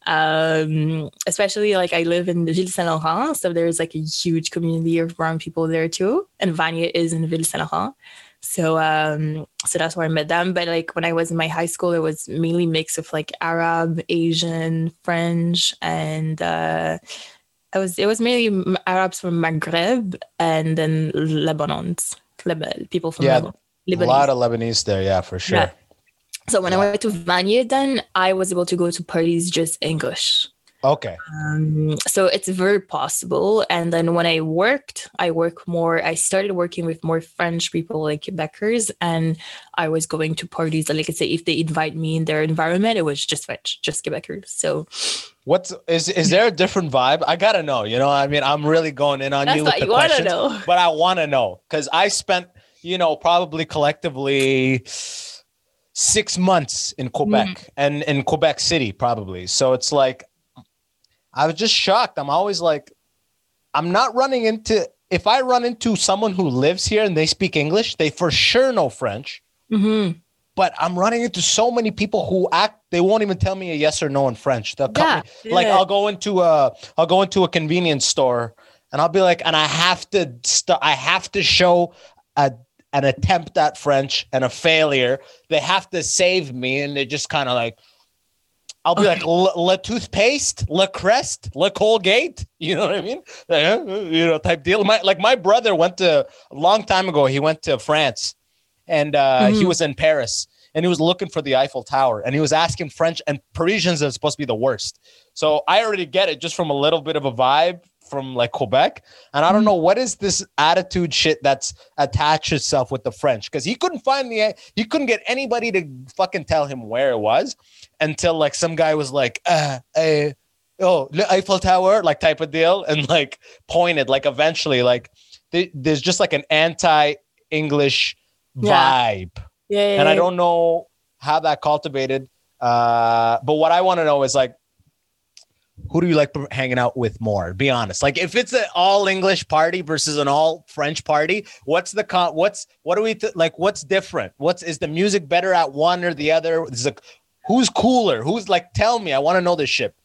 Um, especially like I live in the Ville Saint Laurent, so there's like a huge community of brown people there too. And Vanier is in Ville Saint Laurent. So um so that's where I met them. But like when I was in my high school, it was mainly mix of like Arab, Asian, French, and uh it was it was mainly Arabs from Maghreb and then Lebanons, Leb- people from Yeah, Lebanon. A lot of Lebanese there, yeah, for sure. Yeah. So when I went to Vanier, then I was able to go to parties just English. Okay. Um, so it's very possible. And then when I worked, I work more. I started working with more French people, like Quebecers, and I was going to parties. Like I say, if they invite me in their environment, it was just French, just Quebecers. So What's is is there a different vibe? I gotta know. You know, I mean, I'm really going in on that's you with the you want to questions, know. but I want to know because I spent, you know, probably collectively six months in Quebec Mm-hmm. and in Quebec City, probably. So it's like, I was just shocked. I'm always like, I'm not running into. If I run into someone who lives here and they speak English, they for sure know French. hmm But I'm running into so many people who act. They won't even tell me a yes or no in French. They'll come Yeah, like. I'll go into a I'll go into a convenience store and I'll be like, and I have to st- I have to show a an attempt at French and a failure. They have to save me, and they just kind of like. I'll be like le toothpaste, le crest, le Colgate. *laughs* You know what I mean? Like. You know, type deal. My like my brother went to a long time ago. He went to France, and uh, he Mhm. was in Paris, and he was looking for the Eiffel Tower, and he was asking French. And Parisians are supposed to be the worst. So I already get it just from a little bit of a vibe from like Quebec. And I don't know what is this attitude shit that's attached itself with the French because he couldn't find the he couldn't get anybody to fucking tell him where it was until like some guy was like, uh, uh oh, the Eiffel Tower, like type of deal, and like pointed like eventually like th- there's just like an anti-English vibe. Yeah. vibe Yeah, and I don't know how that cultivated. Uh, but what I want to know is like, who do you like hanging out with more? Be honest. Like if it's an all English party versus an all French party, what's the con? What's what do we th- like? What's different? What's is the music better at one or the other? Is who's cooler? Who's like? Tell me. I want to know this shit.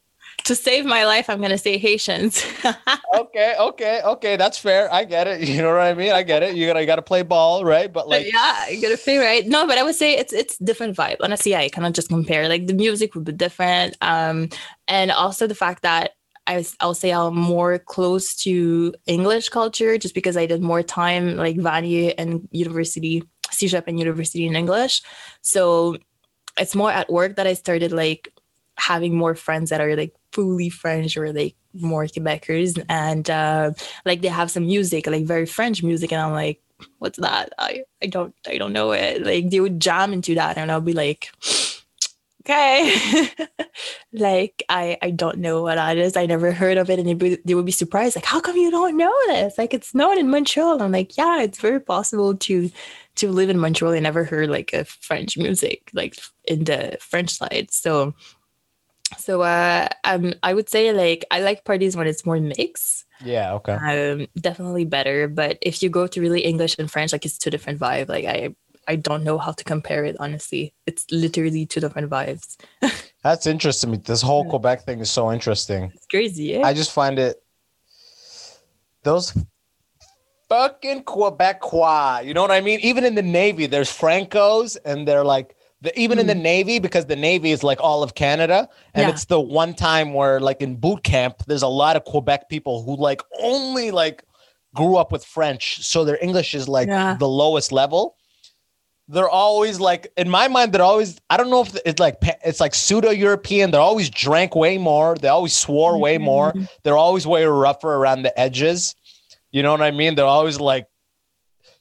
To save my life, I'm gonna say Haitians. *laughs* okay, okay, okay. That's fair. I get it. *laughs* You know what I mean? I get it. You gotta you gotta play ball, right? But like, yeah, you gotta play right. No, but I would say it's it's different vibe. Honestly, I cannot just compare. Like the music would be different. Um, and also the fact that I was, I'll say I'm more close to English culture just because I did more time like Vanier and university, CEGEP and university in English. So it's more at work that I started like having more friends that are like fully French or like more Quebecers and uh, like they have some music, like very French music, and I'm like, what's that? I, I don't I don't know it. Like they would jam into that and I'll be like, okay. *laughs* like I I don't know what that is. I never heard of it and they would, they would be surprised, like, how come you don't know this? Like it's known in Montreal. I'm like, yeah, it's very possible to to live in Montreal and never heard like a French music, like in the French side. So so uh um I would say like I like parties when it's more mixed. yeah, okay. Um definitely better. But if you go to really English and French, like it's two different vibe. Like I I don't know how to compare it honestly. It's literally two different vibes. *laughs* That's interesting. This whole Quebec thing is so interesting. It's crazy, eh? I just find it those fucking Quebecois. You know what I mean? Even in the Navy, there's Francos, and they're like the, even in the hmm. Navy because the Navy is like all of Canada, and Yeah. it's the one time where like in boot camp, there's a lot of Quebec people who like only like grew up with French, so their English is like Yeah. the lowest level. They're always like, in my mind, they're always. I don't know if it's like it's like pseudo European. They're always drank way more. They always swore way more. Mm-hmm. They're always way rougher around the edges. You know what I mean? They're always like,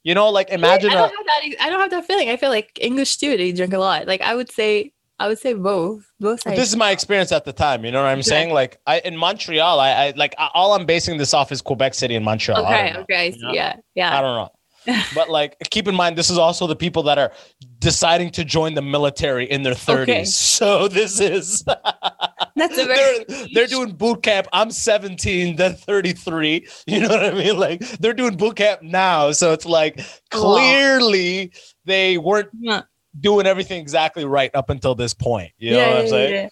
you know, like imagine I a, don't have that. I don't have that feeling. I feel like English too. They drink a lot. Like I would say, I would say both. Both sides. this is my experience at the time. You know what I'm saying? Like I in Montreal, I, I like I- all I'm basing this off is Quebec City and Montreal. Okay. know. Okay. See. know? Yeah. I don't know. *laughs* but like keep in mind this is also the people that are deciding to join the military in their 30s. Okay. So this is *laughs* That's a very. they're, they're doing boot camp. I'm 17, they're 33. *laughs* You know what I mean? Like they're doing boot camp now. So it's like clearly they weren't Yeah. doing everything exactly right up until this point. You know yeah, what I'm yeah, saying? yeah.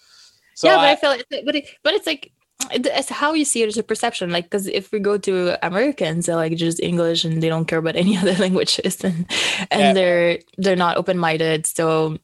So yeah, but I, I, feel like, but it, but it's like it- it's how you see it as a perception. Like, because if we go to Americans, they're like just English and they don't care about *laughs* any other languages, and and Yeah. they're they're not open minded. So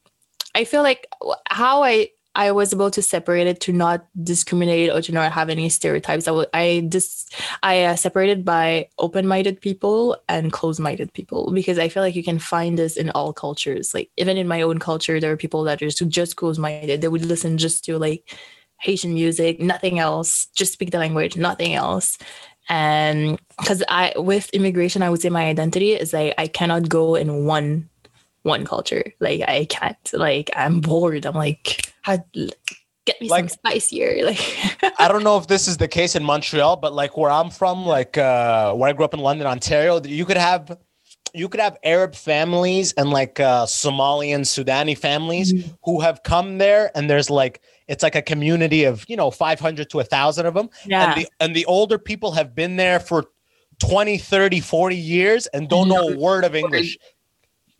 I feel like how I I was able to separate it to not discriminate or to not have any stereotypes. I I just I uh, separated by open minded people and closed minded people because I feel like you can find this in all cultures. Like even in my own culture, there are people that are just, just closed minded. They would listen just to like Haitian music, nothing else, just speak the language, nothing else. And because I with immigration, I would say my identity is like I cannot go in one one culture. Like I can't. Like I'm bored. I'm like, how, get me Like- some spicier. *laughs* Like I don't know if this is the case in Montreal, but like where I'm from, like uh, where I grew up in London, Ontario, you could have you could have Arab families and like uh, Somalian, Sudani families Mm-hmm. who have come there, and there's like it's like a community of you know 500 to a thousand of them, yeah. and the and the older people have been there for 20, 30, 40 years and don't know a word of English.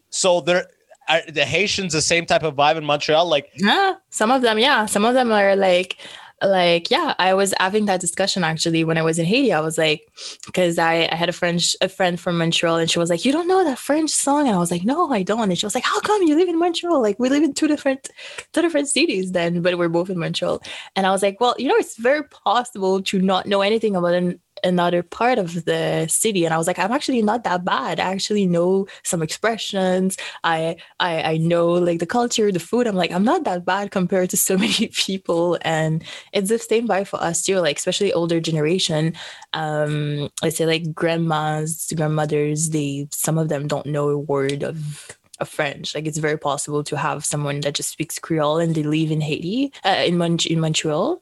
So they're are the Haitians the same type of vibe in Montreal, like Yeah, some of them, yeah. Some of them are like, like, yeah. I was having that discussion actually when I was in Haiti. I was like, because I, I had a French a friend from Montreal, and she was like, "You don't know that French song?" And I was like, "No, I don't." And she was like, "How come you live in Montreal? Like, we live in two different two different cities then, but we're both in Montreal." And I was like, "Well, you know, it's very possible to not know anything about an, another part of the city." And I was like, "I'm actually not that bad. I actually know some expressions. I I I know like the culture, the food. I'm like, I'm not that bad compared to so *laughs* many people. And it's the same vibe for us too, like especially older generation. Um, I say like grandmas, grandmothers, they some of them don't know a word of of French. Like it's very possible to have someone that just speaks Creole and they live in Haiti, uh, in Mon- in Montreal.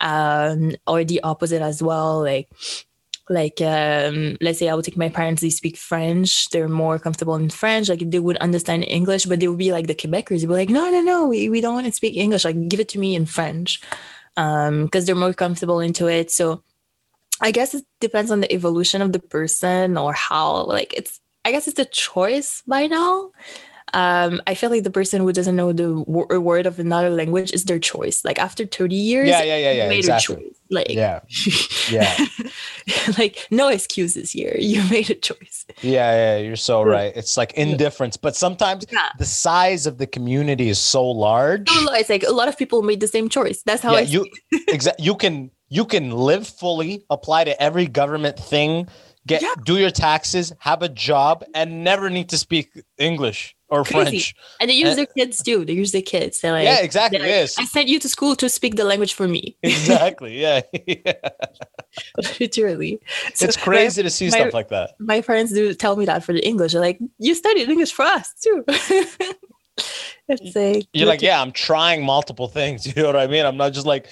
Um, or the opposite as well, like like um let's say i would take my parents they speak french they're more comfortable in french like they would understand english but they would be like the quebecers. They'd be like no no no we, we don't want to speak english like give it to me in french. Um because they're more comfortable into it. So i guess it depends on the evolution of the person or how like it's i guess it's a choice by now um i feel like the person who doesn't know the wo- word of another language is their choice like after 30 years Yeah, yeah, yeah, yeah. made Exactly. a choice like Yeah. Yeah. *laughs* like no excuses here *laughs* you made a choice Yeah, yeah, you're so right. It's like indifference, but sometimes Yeah. the size of the community is so large. No, no, it's like a lot of people made the same choice that's how yeah, i you exactly you can you can live fully, apply to every government thing, get Yeah. do your taxes, have a job, and never need to speak English or Crazy. French. And they use Uh, their kids too. They use their kids. They're like, yeah, exactly. like, Yes. I sent you to school to speak the language for me. *laughs* *laughs* exactly. *laughs* Yeah. Literally. So it's crazy to see my- stuff like that. My, friends do tell me that for the English. They're like, you studied English for us too. it's like You're like, yeah, I'm trying multiple things. You know what I mean? I'm not just like,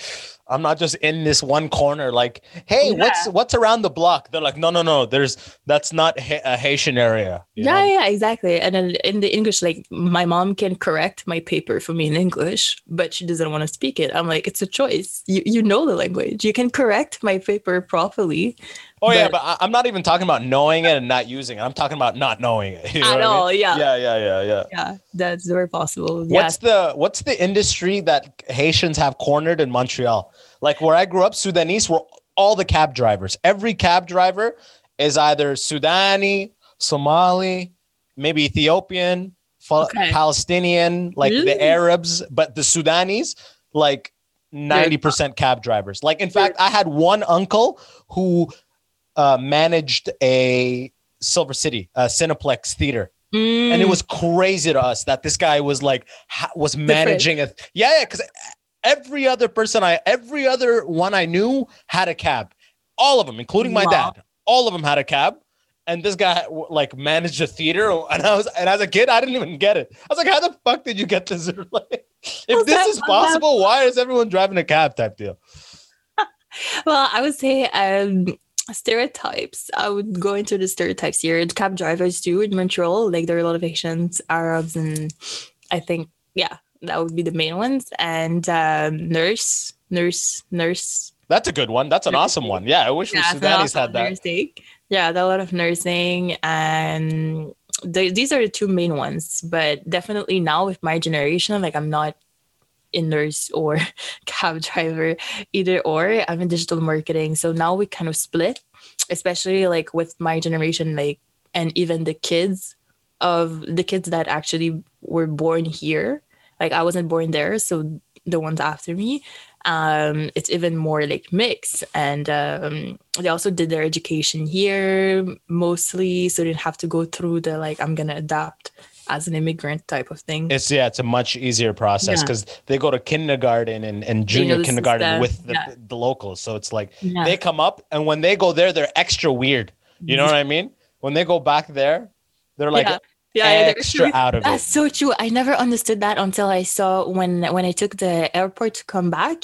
I'm not just in this one corner. Like, hey, what's what's around the block? They're like, no, no, no. There's that's not Ha- a Haitian area. yeah, know? yeah, exactly. And then in the English, like my mom can correct my paper for me in English, but she doesn't want to speak it. I'm like, it's a choice. You you know the language. You can correct my paper properly. Oh yeah, But- but I, I'm not even talking about knowing it and not using it. I'm talking about not knowing it. *laughs* You know At what I mean? all, yeah. Yeah, yeah, yeah, yeah. Yeah, that's very possible. What's the what's the industry that Haitians have cornered in Montreal? Like where I grew up, Sudanese were all the cab drivers. Every cab driver is either Sudani, Somali, maybe Ethiopian, Okay. Palestinian, like Really? the Arabs, but the Sudanese, like 90% cab drivers. Like in fact, I had one uncle who uh, managed a Silver City, a Cineplex theater. Mm, and it was crazy to us that this guy was like ha- was managing a yeah yeah because every other person i every other one i knew had a cab. All of them including my Wow. dad. All of them had a cab. And this guy like managed a theater and i was and as a kid i didn't even get it. I was like how the fuck did you get this? *laughs* Like, if this is possible why is everyone driving a cab type deal? *laughs* Well, I would say um, stereotypes. I would go into the stereotypes here. Cab drivers do in Montreal. Like there are a lot of Asians, Arabs, and I think yeah, that would be the main ones. And um, nurse, nurse, nurse. that's a good one that's an awesome one yeah i wish Yeah, had that Nursing. Yeah, a lot of nursing, and the, these are the two main ones. But definitely now with my generation, like I'm not in nurse or *laughs* cab driver either or. I'm in digital marketing so now we kind of split especially like with my generation like and even the kids of the kids that actually were born here. Like i wasn't born there so the ones after me um it's even more like mixed. And um they also did their education here mostly so they didn't have to go through the like i'm gonna adapt as an immigrant type of thing It's yeah, it's a much easier process Yeah. because they go to kindergarten and, and know junior the kindergarten system. with the, Yeah. the locals. So it's like Yeah. they come up and when they go there, they're extra weird. You know *laughs* what I mean? When they go back there, they're like yeah. Yeah, extra out of That's it. so true. I never understood that until I saw when when I took the airport to come back.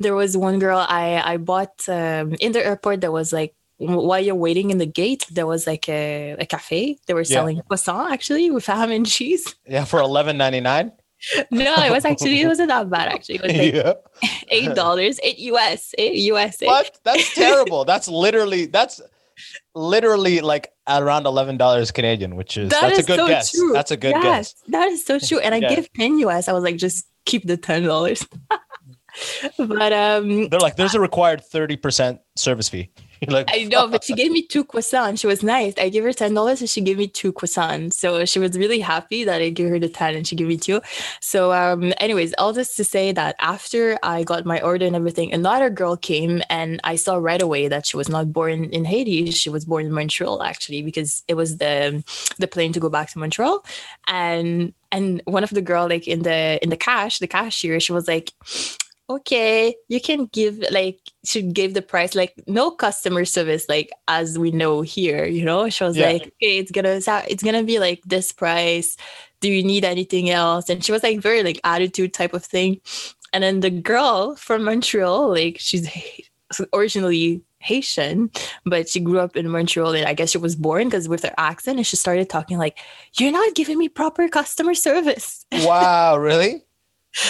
There was one girl I I bought um, in the airport that was like while you're waiting in the gate, there was like a, a cafe. They were Yeah. selling croissant actually with ham and cheese. *laughs* Yeah, for eleven ninety nine. No, it was actually it wasn't that bad actually. It was like Yeah. eight dollars, eight US, eight USA. What? That's *laughs* terrible. That's literally that's literally like around eleven dollars Canadian, which is That that's is a good so guess. true. That's a good yes, guess. That is so true. And I Yeah. gave 10 US. I was like, just keep the ten dollars. *laughs* but um They're like, there's a required thirty percent service fee. *laughs* Like, I know, but she gave me two croissants. She was nice. I gave her ten dollars and she gave me two croissants. So she was really happy that I gave her the ten and she gave me two. So um anyways, all this to say that after I got my order and everything, another girl came and I saw right away that she was not born in Haiti. She was born in Montreal actually, because it was the the plane to go back to Montreal. And and one of the girl like in the in the cash, the cashier, she was like okay you can give like she gave the price like no customer service like as we know here you know she was Yeah. like okay it's gonna it's gonna be like this price do you need anything else and she was like very like attitude type of thing and then the girl from montreal like she's originally Haitian, but she grew up in Montreal and I guess she was born because with her accent and she started talking like, You're not giving me proper customer service. *laughs* wow, really?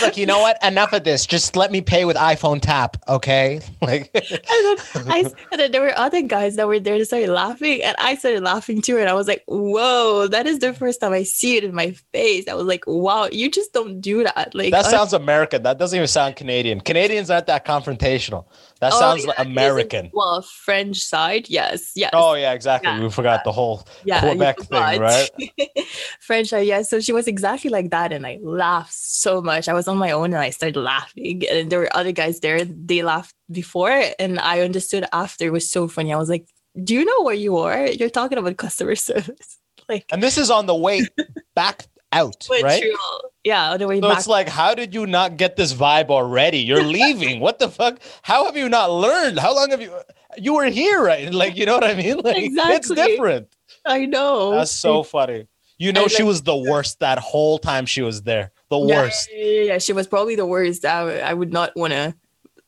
Like, you know what? Enough of this. Just let me pay with iPhone tap, okay? *laughs* Like, And then, I, *laughs* and then there were other guys that were there that started laughing, and I started laughing too. And I was like, "Whoa, that is the first time I see it in my face." I was like, "Wow, you just don't do that." Like that uh, sounds American. That doesn't even sound Canadian. Canadians aren't that confrontational. That oh, sounds yeah, like American. Well, French side, yes, yes. Oh yeah, exactly. Yeah. We forgot the whole Quebec thing, right? *laughs* French side, yeah. So she was exactly like that, and I laughed so much. I was on my own, and I started laughing, and there were other guys there. They laughed before, and I understood after. It was so funny. I was like, "Do you know where you are? You're talking about customer *laughs* service." Like, And this is on the way *laughs* back out, right? true. Yeah, on the way So back. it's like, how did you not get this vibe already? You're leaving. what the fuck? How have you not learned? How long have you? You were here, right? *laughs* Like, you know what I mean? Like, it's different. I know. That's so funny. You know, she like- was the worst that whole time she was there. The Yeah, worst. Yeah, yeah, yeah, she was probably the worst. I, I would not want to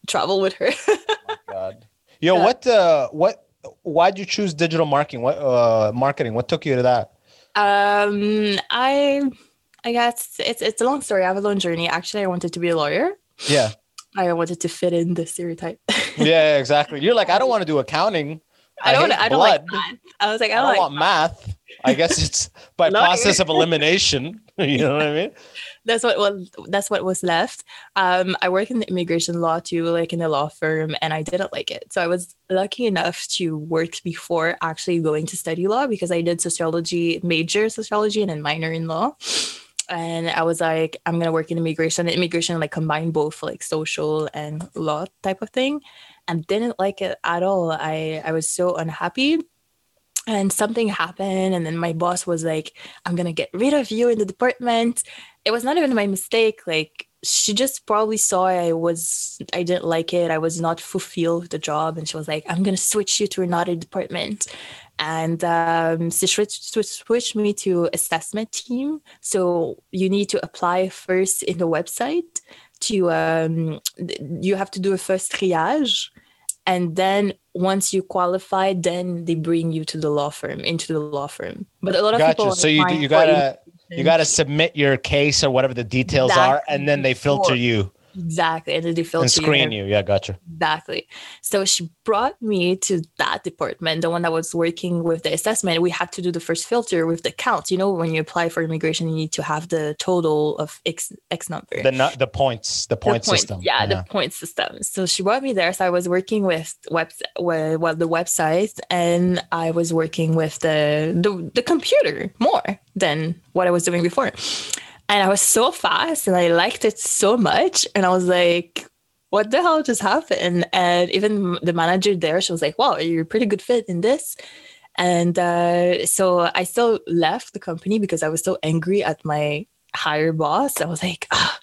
travel with her. *laughs* God. Yo, Yeah. what? Uh, what? Why'd you choose digital marketing? What? Uh, marketing. What took you to that? um, I, I guess it's it's a long story. I have a long journey. Actually, I wanted to be a lawyer. Yeah. I wanted to fit in the stereotype. *laughs* Yeah. Exactly. You're like, I don't want to do accounting. I don't. I don't like blood. math. I was like, I I don't, don't like want math. I guess it's by *laughs* process of elimination. you know what I mean? That's what was that's what was left. Um, I work in the immigration law too, like in a law firm, and I didn't like it. So I was lucky enough to work before actually going to study law because I did sociology, major sociology, and a minor in law. And I was like, I'm gonna work in immigration. Immigration like combine both like social and law type of thing, and didn't like it at all. I I was so unhappy and something happened and then my boss was like i'm gonna get rid of you in the department it was not even my mistake like she just probably saw i was i didn't like it i was not fulfilled with the job and she was like i'm gonna switch you to another department. And um, she switched, switched, me to assessment team. So you need to apply first in the website to um, you have to do a first triage and then once you qualify then they bring you to the law firm into the law firm. But a lot of people Gotcha. So you you gotta you gotta submit your case or whatever the details are, and then they filter you exactly and then they filter and screen you. Yeah, gotcha. Exactly. So she brought me to that department, the one that was working with the assessment. We had to do the first filter with the count. You know, when you apply for immigration, you need to have the total of X X number. The nu- the points the The point system. Yeah, the uh-huh. point system. So she brought me there. So I was working with web well, well the website and I was working with the, the the computer more than what I was doing before. And I was so fast and I liked it so much. And I was like, what the hell just happened? And even the manager there, she was like, wow, you're a pretty good fit in this. And uh, so I still left the company because I was so angry at my higher boss. I was like, ah,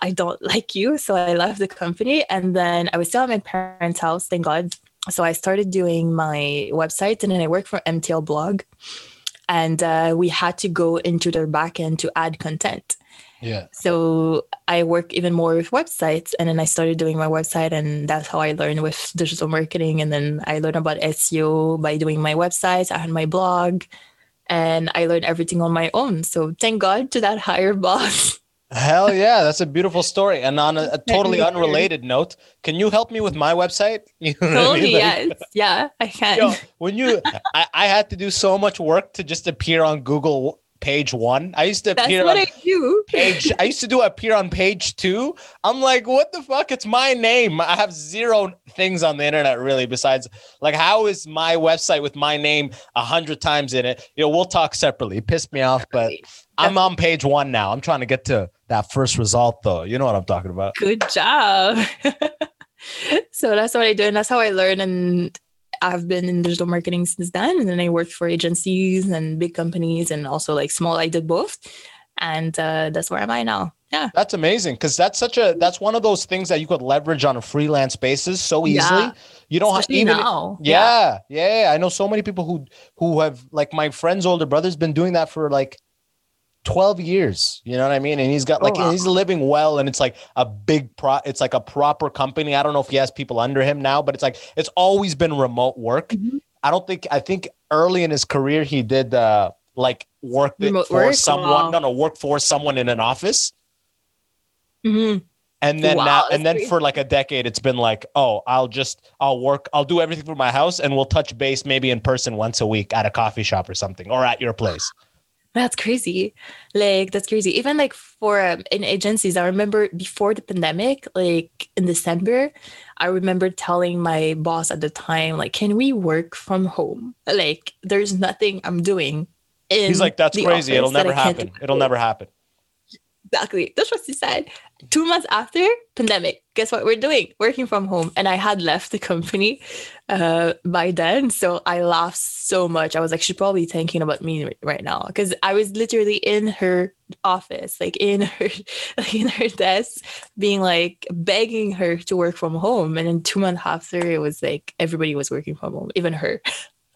I don't like you. So I left the company. And then I was still at my parents' house, thank God. So I started doing my website and then I worked for MTL Blog. And uh, we had to go into their backend to add content. Yeah. So I work even more with websites, and then I started doing my website, and that's how I learned with digital marketing. And then I learned about SEO by doing my website. I had my blog, and I learned everything on my own. So thank God to that higher *laughs* boss. Hell yeah, that's a beautiful story. And on a, a *laughs* totally unrelated note, can you help me with my website? *laughs* You know what I Totally, mean? Like- yes, yeah, I can. Yo, when you, I, I had to do so much work to just appear on Google page one. I used to that's appear what on I do. page. I used to do appear on page two. I'm like, what the fuck? It's my name. I have zero things on the internet really. Besides, like, how is my website with my name a hundred times in it? You know, we'll talk separately. It pissed me off, but I'm on page one now. I'm trying to get to that first result though. You know what I'm talking about. Good job. *laughs* so that's what I do, and that's how I learn. And I've been in digital marketing since then. And then I worked for agencies and big companies, and also like small. I did both, and uh, that's where am I now? Yeah, That's amazing because that's such a that's one of those things that you could leverage on a freelance basis so easily. Yeah. You don't have Especially even now. Yeah, yeah, yeah. I know so many people who who have like my friend's older brother's been doing that for like 12 years. You know what I mean? And he's got like Oh, wow. he's living well and it's like a big pro it's like a proper company. I don't know if he has people under him now, but it's like it's always been remote work. Mhm. I don't think I think early in his career he did uh like work Remote for work? someone Wow. no no work for someone in an office. Mhm. And then Wow, now, and then crazy. for like a decade, it's been like, oh, I'll just, I'll work, I'll do everything from my house, and we'll touch base maybe in person once a week at a coffee shop or something, or at your place. That's crazy. Like that's crazy. Even like for um, in agencies, I remember before the pandemic, like in December, I remember telling my boss at the time, like, "Can we work from home? Like, there's nothing I'm doing." In He's like, that's crazy. It'll never happen. It'll never happen. Exactly. That's what she said. Two months after pandemic, guess what we're doing? Working from home. And I had left the company uh, by then. So I laughed so much. I was like, she's probably thinking about me right now. Because I was literally in her office, like in her *laughs* like in her desk, being like begging her to work from home. And then two months after, it was like everybody was working from home, even her.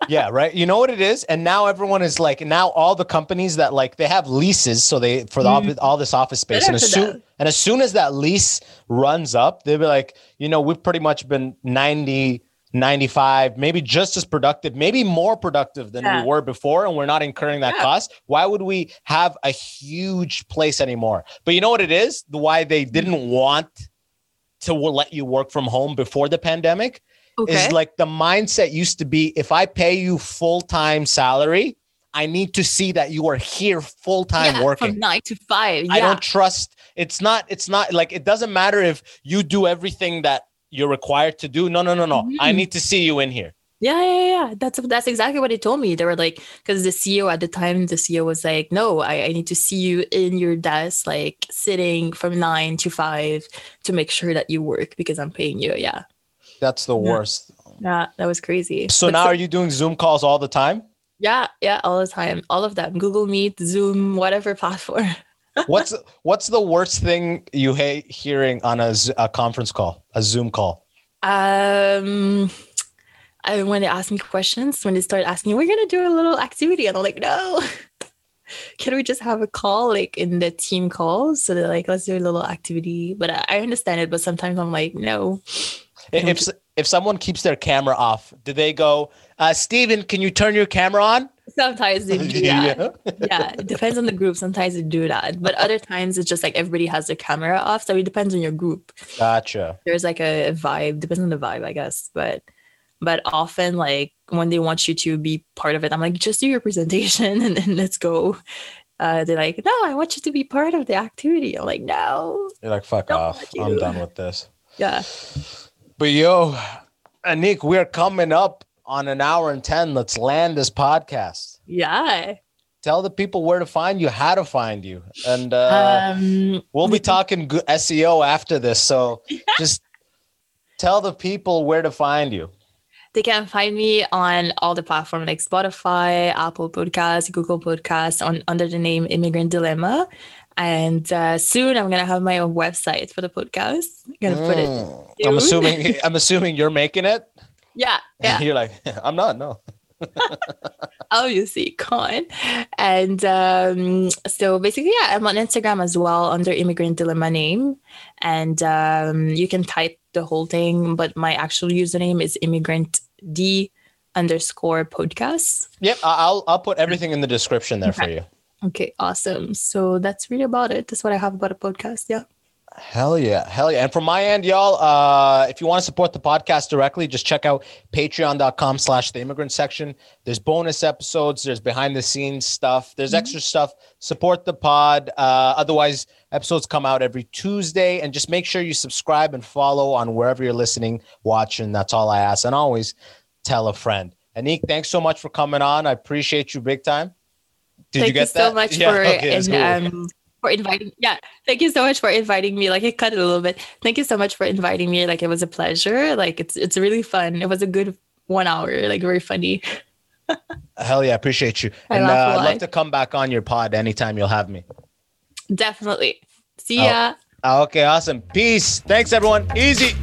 Yeah, right. You know what it is, and now everyone is like, now all the companies that like they have leases, so they for the Mm. all this office space, and as soon and as soon as that lease runs up, they'll be like, you know, we've pretty much been 90, 95, maybe just as productive, maybe more productive than Yeah. we were before, and we're not incurring that Yeah. cost. Why would we have a huge place anymore? But you know what it is? Why they didn't want to let you work from home before the pandemic Okay. is like the mindset used to be if I pay you full time salary, I need to see that you are here full time yeah, working. from nine to five. I don't trust. It's not. It's not like it doesn't matter if you do everything that you're required to do. No, no, no, no. I Mhm. need to see you in here. Yeah, yeah, yeah. That's that's exactly what they told me. They were like, because the CEO at the time, the CEO was like, "No, I, I need to see you in your desk, like sitting from nine to five, to make sure that you work because I'm paying you." Yeah, That's the Yeah. worst. yeah, that was crazy. So But now are you doing Zoom calls all the time? yeah, yeah, all the time, all of them, Google Meet, Zoom, whatever *laughs* platform. What's what's the worst thing you hate hearing on a, a conference call, a Zoom call? Um, I when they ask me questions, when they start asking, we're gonna do a little activity, and I'm like, no. *laughs* Can we just have a call like in the team calls? So they're like, let's do a little activity. But I, I understand it, but sometimes I'm like, no. If if, someone keeps their camera off, do they go, uh, Steven, can you turn your camera on? Sometimes they *laughs* do that. yeah, it depends on the group. Sometimes they do that, but other times it's just like everybody has their camera off. So it depends on your group. Gotcha. there's like a, a vibe depends on the vibe i guess but but often like when they want you to be part of it i'm like just do your presentation *laughs* and then let's go uh, they're like no i want you to be part of the activity i'm like no You're like, fuck off. I'm done with this. yeah But yo, Annick, we're coming up on an hour and 10. Let's land this podcast. yeah Tell the people where to find you, how to find you. And uh, um we'll be talking SEO after this. So just tell the people where to find you. they can find me on all the platforms like spotify apple podcasts google podcasts on under the name immigrant dilemma and uh, soon i'm gonna have my own website for the podcast i'm gonna put it Mm. I'm assuming *laughs* I'm assuming you're making it. yeah *laughs* yeah You're like, *laughs* I'm not, no. obviously con and um so basically yeah i'm on instagram as well under immigrant dilemma name and um you can type the whole thing but my actual username is immigrant d underscore podcast Yep, I- I'll I'll put everything in the description there for you. Okay awesome so that's really about it that's what i have about a podcast yeah Hell yeah. Hell yeah. And from my end, y'all, uh, if you want to support the podcast directly, just check out patreon.com slash the immigrant section. There's bonus episodes, there's behind the scenes stuff, there's extra stuff. Support the pod. Uh, otherwise, episodes come out every Tuesday. And just make sure you subscribe and follow on wherever you're listening, watching. That's all I ask. And always tell a friend. Annick, thanks so much for coming on. I appreciate you big time. Did thank you get so that? much Yeah, for okay, cool. um, for inviting yeah thank you so much for inviting me like i cut it a little bit thank you so much for inviting me like it was a pleasure like it's it's really fun it was a good one hour like very funny *laughs* Hell yeah, appreciate you. I and uh, I'd love to come back on your pod anytime you'll have me. definitely see Oh. ya Okay, awesome. Peace. Thanks, everyone. Easy.